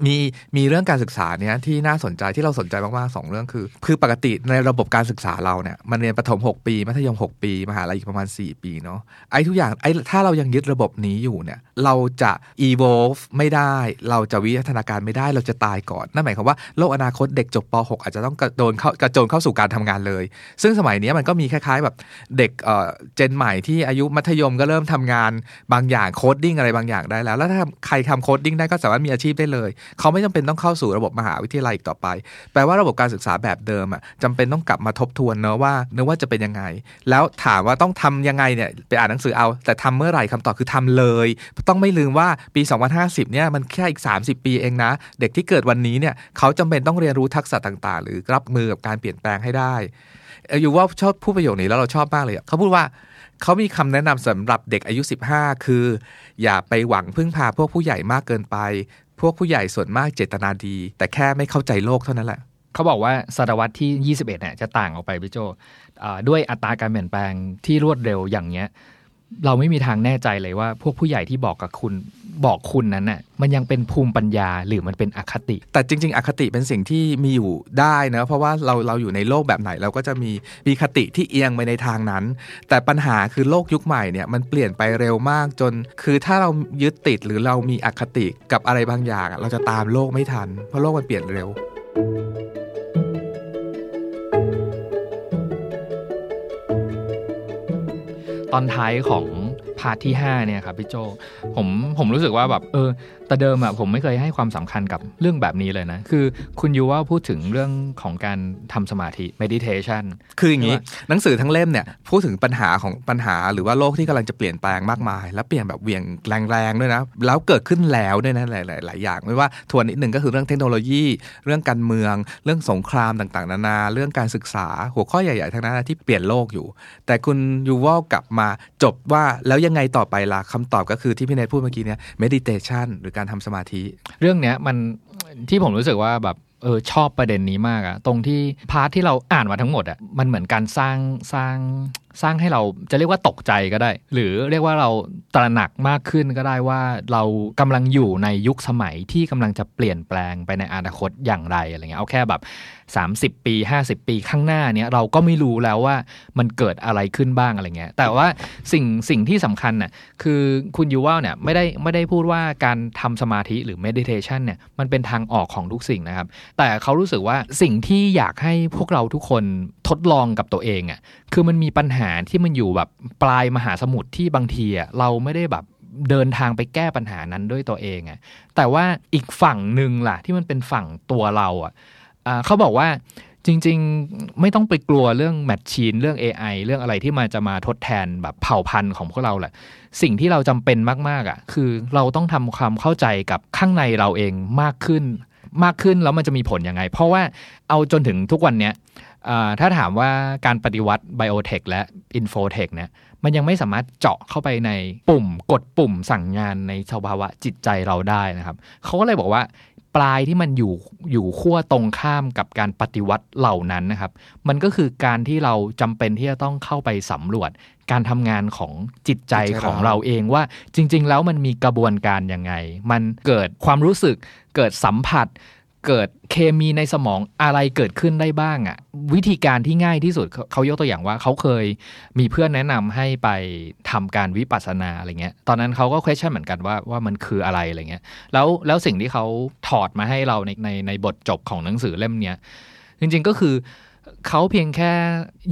มีมีเรื่องการศึกษาเนี้ยที่น่าสนใจที่เราสนใจมากๆสองเรื่องคือ คือปกติในระบบการศึกษาเราเนี่ยมันเรียนประถม 6 ปี มัธยม 6 ปีมหาลัยอีกประมาณ 4 ปีเนาะไอ้ทุกอย่างไอ้ถ้าเรายังยึดระบบนี้อยู่เนี่ยเราจะ evolve ไม่ได้ เราจะวิวัฒนาการไม่ได้เราจะตายก่อนนั่นหมายความว่าโลกอนาคตเด็กจบป .6 อาจจะต้องกระโดนเข้ากระโจนเข้าสู่การทำงานเลย ซึ่งสมัยนี้มันก็มีคล้ายๆแบบเด็กเอ่อเจนใหม่ที่อายุมัธยมก็เริ่มทำงานบางอย่าง coding อะไรบางอย่างได้แล้ว แล้วถ้าใครทำ coding ได้ก็สามารถมีอาชีพได้เลยเขาไม่จำเป็นต้องเข้าสู่ระบบมหาวิทยาลัยอีกต่อไป แปลว่าระบบการศึกษาแบบเดิมอะจำเป็นต้องกลับมาทบทวนเนอะว่าเนอะว่าจะเป็นยังไง แล้วถามว่าต้องทำยังไงเนี่ยไปอ่านหนังสือเอา แต่ทำเมื่อไหร่คำตอบคือทำเลย ต้องไม่ลืมว่าปี 2050 เนี่ยมันแค่อีก 30 ปีเองนะ เด็กที่เกิดวันนี้เนี่ยเขาจำเป็นต้องเรียนรู้ทักษะต่างๆ หรือรับมือกับการเปลี่ยนแปลงให้ได้อยู่ว่าชอบพูดประโยคนี้แล้วเราชอบมากเลยเขาพูดว่าเขามีคำแนะนำสำหรับเด็กอายุ 15 คือ อย่าไปหวังพึ่งพาพวกผู้ใหญ่มากเกินไปพวกผู้ใหญ่ส่วนมากเจตนาดี แต่แค่ไม่เข้าใจโลกเท่านั้นแหละเขาบอกว่าศตวรรษที่ 21เนี่ยจะต่างออกไปพี่โจด้วยอัตราการเปลี่ยนแปลงที่รวดเร็วอย่างเนี้ย เราไม่มีทางแน่ใจเลยว่า พวกผู้ใหญ่ที่บอกกับคุณบอกคุณนั้นน่ะมันยังเป็นภูมิปัญญาหรือมันเป็นอคติ แต่จริง ๆ อคติเป็นสิ่งที่มีอยู่ได้นะเพราะว่าเราเราอยู่ในโลกแบบไหนเราก็จะมีมีคติที่เอียงไปในทางนั้น แต่ปัญหาคือโลกยุคใหม่เนี่ยมันเปลี่ยนไปเร็วมากจน คือถ้าเรายึดติดหรือเรามีอคติกับอะไรบางอย่าง เราจะตามโลกไม่ทัน เพราะโลกมันเปลี่ยนเร็ว ตอนท้ายของพาร์ทที่5เนี่ยครับพี่โจผมผมรู้สึกว่าแบบเออแต่เดิมอะผมไม่เคยให้ความสำคัญกับเรื่องแบบนี้เลยนะ คือคุณยูว่าพูดถึงเรื่องของการทำสมาธิ meditation คืออย่างนี้ หนังสือทั้งเล่มเนี่ย พูดถึงปัญหาของปัญหาหรือว่าโลกที่กำลังจะเปลี่ยนแปลงมากมาย แล้วเปลี่ยนแบบเหวี่ยงแรงๆด้วยนะ แล้วเกิดขึ้นแล้วด้วยนะหลายๆหลายอย่าง ไม่ว่าทวนนิดหนึ่งก็คือเรื่องเทคโนโลยี เรื่องการเมือง เรื่องสงครามต่างๆ นานา เรื่องการศึกษาหัวข้อใหญ่ๆทั้งนั้นนะที่เปลี่ยนโลกอยู่ แต่คุณยูวอลกลับมาจบว่าแล้วยังไงต่อไปล่ะคำตอบก็คือที่พี่เนทพูดเมื่อกี้เนี่ย meditation หรือการทำสมาธิ เรื่องเนี้ยมันที่ผมรู้สึกว่าแบบเออชอบประเด็นนี้มากอะตรงที่พาร์ทที่เราอ่านมาทั้งหมดอะมันเหมือนการสร้างสร้าง สร้างให้เราจะเรียกว่าตกใจก็ได้ หรือเรียกว่าเราตระหนักมากขึ้นก็ได้ว่าเรากำลังอยู่ในยุคสมัยที่กำลังจะเปลี่ยนแปลงไปในอนาคตอย่างไรอะไรเงี้ยเอาแค่แบบ 30 ปี 50 ปีข้างหน้าเนี้ยเราก็ไม่รู้แล้วว่ามันเกิดอะไรขึ้นบ้างอะไรเงี้ยแต่ว่าสิ่งสิ่งที่สำคัญน่ะคือคุณยูว่าเนี่ยไม่ได้ไม่ได้พูดว่าการทำสมาธิหรือ meditation เนี่ยมันเป็นทางออกของทุกสิ่งนะครับ แต่เขารู้สึกว่าสิ่งที่อยากให้พวกเราทุกคนทดลองกับตัวเองอะคือมันมีปัญหาที่มันอยู่แบบปลายมหาสมุทรที่บางทีอะเราไม่ได้แบบเดินทางไปแก้ปัญหานั้นด้วยตัวเองอะแต่ว่าอีกฝั่งหนึ่งล่ะ ที่มันเป็นฝั่งตัวเราอะเขาบอกว่าจริง ๆ ไม่ต้องไปกลัวเรื่องแมชชีนเรื่อง AI เรื่องอะไรที่มันจะมาทดแทนแบบเผ่าพันธุ์ของพวกเราแหละ สิ่งที่เราจำเป็นมาก ๆอะ คือเราต้องทำความเข้าใจกับข้างในเราเองมากขึ้น มากขึ้นแล้วมันจะมีผลยังไง เพราะว่าเอาจนถึงทุกวันเนี้ย ถ้าถามว่าการปฏิวัติ biotech และ infotech เนี่ยมันยังไม่สามารถเจาะเข้าไปในปุ่มกดปุ่มสั่งงานในสภาวะจิตใจเราได้นะครับ เขาก็เลยบอกว่าปลายที่มันอยู่อยู่ขั้วตรงข้ามกับการปฏิวัติเหล่านั้นนะครับ มันก็คือการที่เราจำเป็นที่จะต้องเข้าไปสำรวจ การทำงานของจิตใจจิตใจของเราเราเองว่าจริง ๆ แล้วมันมีกระบวนการยังไง มันเกิดความรู้สึกเกิดสัมผัส เกิดเคมีในสมองอะไรเกิดขึ้นได้บ้างอะ่ะ วิธีการที่ง่ายที่สุดเขายกตัวอย่างว่าเขาเคยมีเพื่อนแนะนำให้ไปทำการวิปัสสนาอะไรเงี้ย ตอนนั้นเขาก็ question เหมือนกันว่าว่ามันคืออะไรอะไรเงี้ย แล้วแล้วสิ่งที่เขาถอดมาให้เราในในในบทจบของหนังสือเล่มเนี้ยจริงๆก็คือเขาเพียงแค่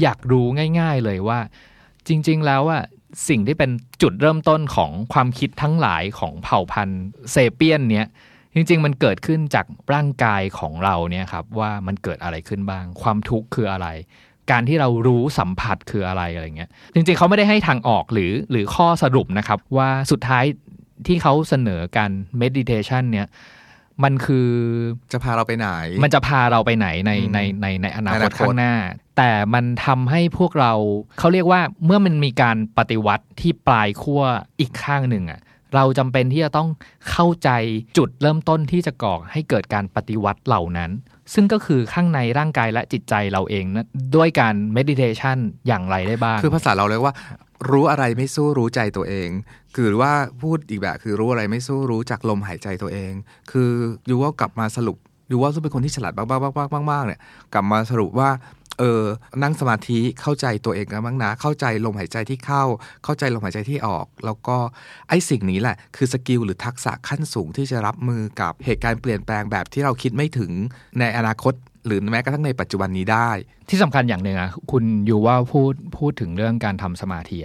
อยากรู้ง่าย ๆเลยว่า จริง ๆ แล้วอะสิ่งที่เป็นจุดเริ่มต้นของความคิดทั้งหลายของเผ่าพันธุ์เซเปียนเนี้ย จริงๆ มันเกิดขึ้นจากร่างกายของเราเนี่ยครับว่ามันเกิดอะไรขึ้นบ้าง ความทุกข์คืออะไร การที่เรารู้สัมผัสคืออะไรอะไรเงี้ยจริงๆเขาไม่ได้ให้ทางออกหรือหรือข้อสรุปนะครับ ว่าสุดท้ายที่เขาเสนอการ meditation เนี่ยมันคือจะพาเราไปไหน มันจะพาเราไปไหนในอืมในในในอนาในอคนาตคตข้างหน้า แต่มันทำให้พวกเราเขาเรียกว่าเมื่อมันมีการปฏิวัติที่ปลายขั้วอีกข้างหนึ่งอะ เราจำเป็นที่จะต้องเข้าใจจุดเริ่มต้นที่จะก่อให้เกิดการปฏิวัติเหล่านั้น ซึ่งก็คือข้างในร่างกายและจิตใจเราเองนะด้วยการ meditation อย่างไรได้บ้าง คือภาษาเราเลยกว่า รู้อะไรไม่สู้รู้ใจตัวเอง คือว่าพูดอีกแบบคือรู้อะไรไม่สู้รู้จากลมหายใจตัวเอง คือยูว่ากลับมาสรุปยูว่าซึ่งเป็นคนที่ฉลาดมากๆๆๆๆเนี่ยกลับมาสรุปว่า เออนั่งสมาธิเข้าใจตัวเองกันบ้างนะ เข้าใจลมหายใจที่เข้า เข้าใจลมหายใจที่ออก แล้วก็ไอ้สิ่งนี้แหละ คือสกิลหรือทักษะขั้นสูงที่จะรับมือกับเหตุการณ์เปลี่ยนแปลงแบบที่เราคิดไม่ถึงในอนาคต หรือแม้กระทั่งในปัจจุบันนี้ได้ที่สำคัญอย่างหนึ่งอะคุณอยู่ว่าพูดพูดถึงเรื่องการทำสมาธิ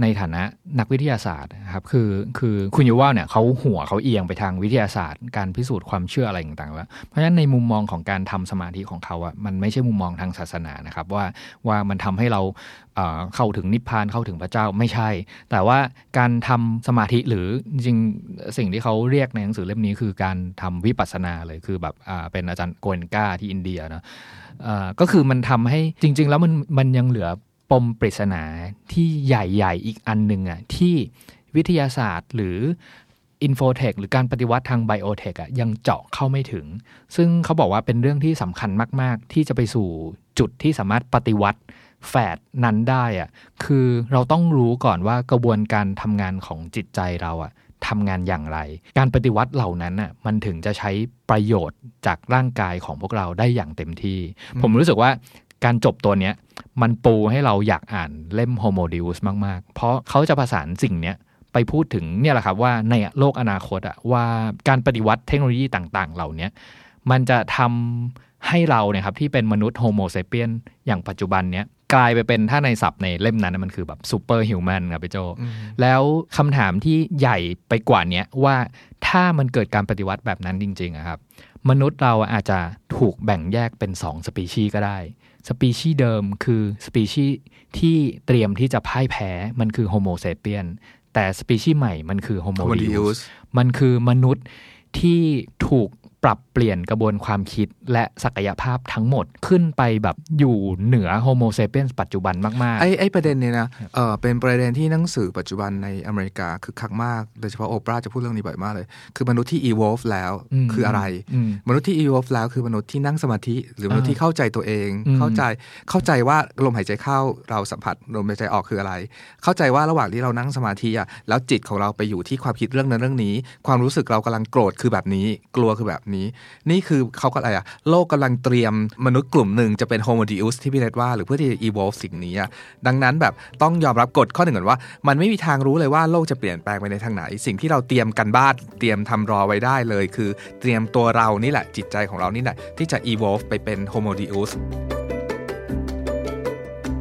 ในฐานะนักวิทยาศาสตร์ครับคือคือคุณยูว่าเนี่ยเขาหัวเขาเอียงไปทางวิทยาศาสตร์ การพิสูจน์ความเชื่ออะไรต่างๆแล้วเพราะฉะนั้นในมุมมองของการทำสมาธิของเขาอะมันไม่ใช่มุมมองทางศาสนานะครับว่าว่ามันทำให้เราเข้าถึงนิพพานเข้าถึงพระเจ้าไม่ใช่ แต่ว่าการทำสมาธิหรือจริงสิ่งที่เขาเรียกในหนังสือเล่มนี้คือการทำวิปัสสนาเลยคือแบบเป็นอาจารย์โกนกาที่อินเดียเนอะ ก็คือมันทำให้จริง ๆ แล้วมันมันยังเหลือปมปริศนาที่ใหญ่ ๆ อีกอันหนึ่งอะที่วิทยาศาสตร์หรือ infotech หรือการปฏิวัติทาง biotech อะยังเจาะเข้าไม่ถึง ซึ่งเขาบอกว่าเป็นเรื่องที่สำคัญมาก ๆ ที่จะไปสู่จุดที่สามารถปฏิวัติแฝดนั้นได้อะคือเราต้องรู้ก่อนว่ากระบวนการทำงานของจิตใจเราอะ ทำงานอย่างไร การปฏิวัติเหล่านั้นน่ะมันถึงจะใช้ประโยชน์จากร่างกายของพวกเราได้อย่างเต็มที่ ผมรู้สึกว่าการจบตัวเนี้ยมันปูให้เราอยากอ่านเล่ม Homo Deus มาก ๆ เพราะเขาจะประสานสิ่งเนี้ยไปพูดถึงเนี่ยแหละครับว่าในโลกอนาคตอะว่าการปฏิวัติเทคโนโลยีต่าง ๆ เหล่าเนี้ยมันจะทำให้เราเนี่ยครับที่เป็นมนุษย์ Homo sapiens อย่างปัจจุบันเนี้ย กลายไปเป็นถ้าในศัพท์ในเล่มนั้นนะมันคือแบบ superhuman ครับพี่โจ แล้วคำถามที่ใหญ่ไปกว่าเนี้ยว่าถ้ามันเกิดการปฏิวัติแบบนั้นจริงๆอะครับ มนุษย์เราอาจจะถูกแบ่งแยกเป็น 2 สปีชีส์ก็ได้ สปีชีส์เดิมคือสปีชีส์ที่เตรียมที่จะพ่ายแพ้มันคือ Homo sapiens แต่สปีชีส์ใหม่มันคือโฮโม Homo ดิอุส deus มันคือมนุษย์ที่ถูก ปรับเปลี่ยนกระบวนความคิดและศักยภาพทั้งหมดขึ้นไปแบบอยู่เหนือ Homo sapiens ปัจจุบันมากไอ้ไอ้ประเด็นเนี่ยนะเออเป็นประเด็นที่หนังสือปัจจุบันในอเมริกาคือคักมาก โดยเฉพาะโอปราจะพูดเรื่องนี้บ่อยมากเลย คือมนุษย์ที่ evolve แล้วอืมคืออะไรอืมมนุษย์ที่ evolve แล้วคือมนุษย์ที่นั่งสมาธิ หรือมนุษย์ที่เข้าใจตัวเองอืมเข้าใจเข้าใจว่าลมหายใจเข้าเราสัมผัสลมหายใจออกคืออะไร เข้าใจว่าระหว่างที่เรานั่งสมาธิอะแล้วจิตของเราไปอยู่ที่ความคิดเรื่องนั้นเรื่องนี้ ความรู้สึกเรากำลังโกรธคือแบบนี้ กลัวคือแบบนี้ นี่คือเขาก็อะไรอะโลกกำลังเตรียมมนุษย์กลุ่มหนึ่งจะเป็น Homo Deus ที่พี่เลดว่า หรือเพื่อที่จะอีโวลสิ่งนี้อะดังนั้นแบบต้องยอมรับกฎข้อหนึ่งก่อนว่า มันไม่มีทางรู้เลยว่าโลกจะเปลี่ยนแปลงไปในทางไหน สิ่งที่เราเตรียมกันบ้านเตรียมทำรอไว้ได้เลย คือเตรียมตัวเรานี่แหละจิตใจของเรานี่แหละที่จะ evolve ไปเป็น Homo Deus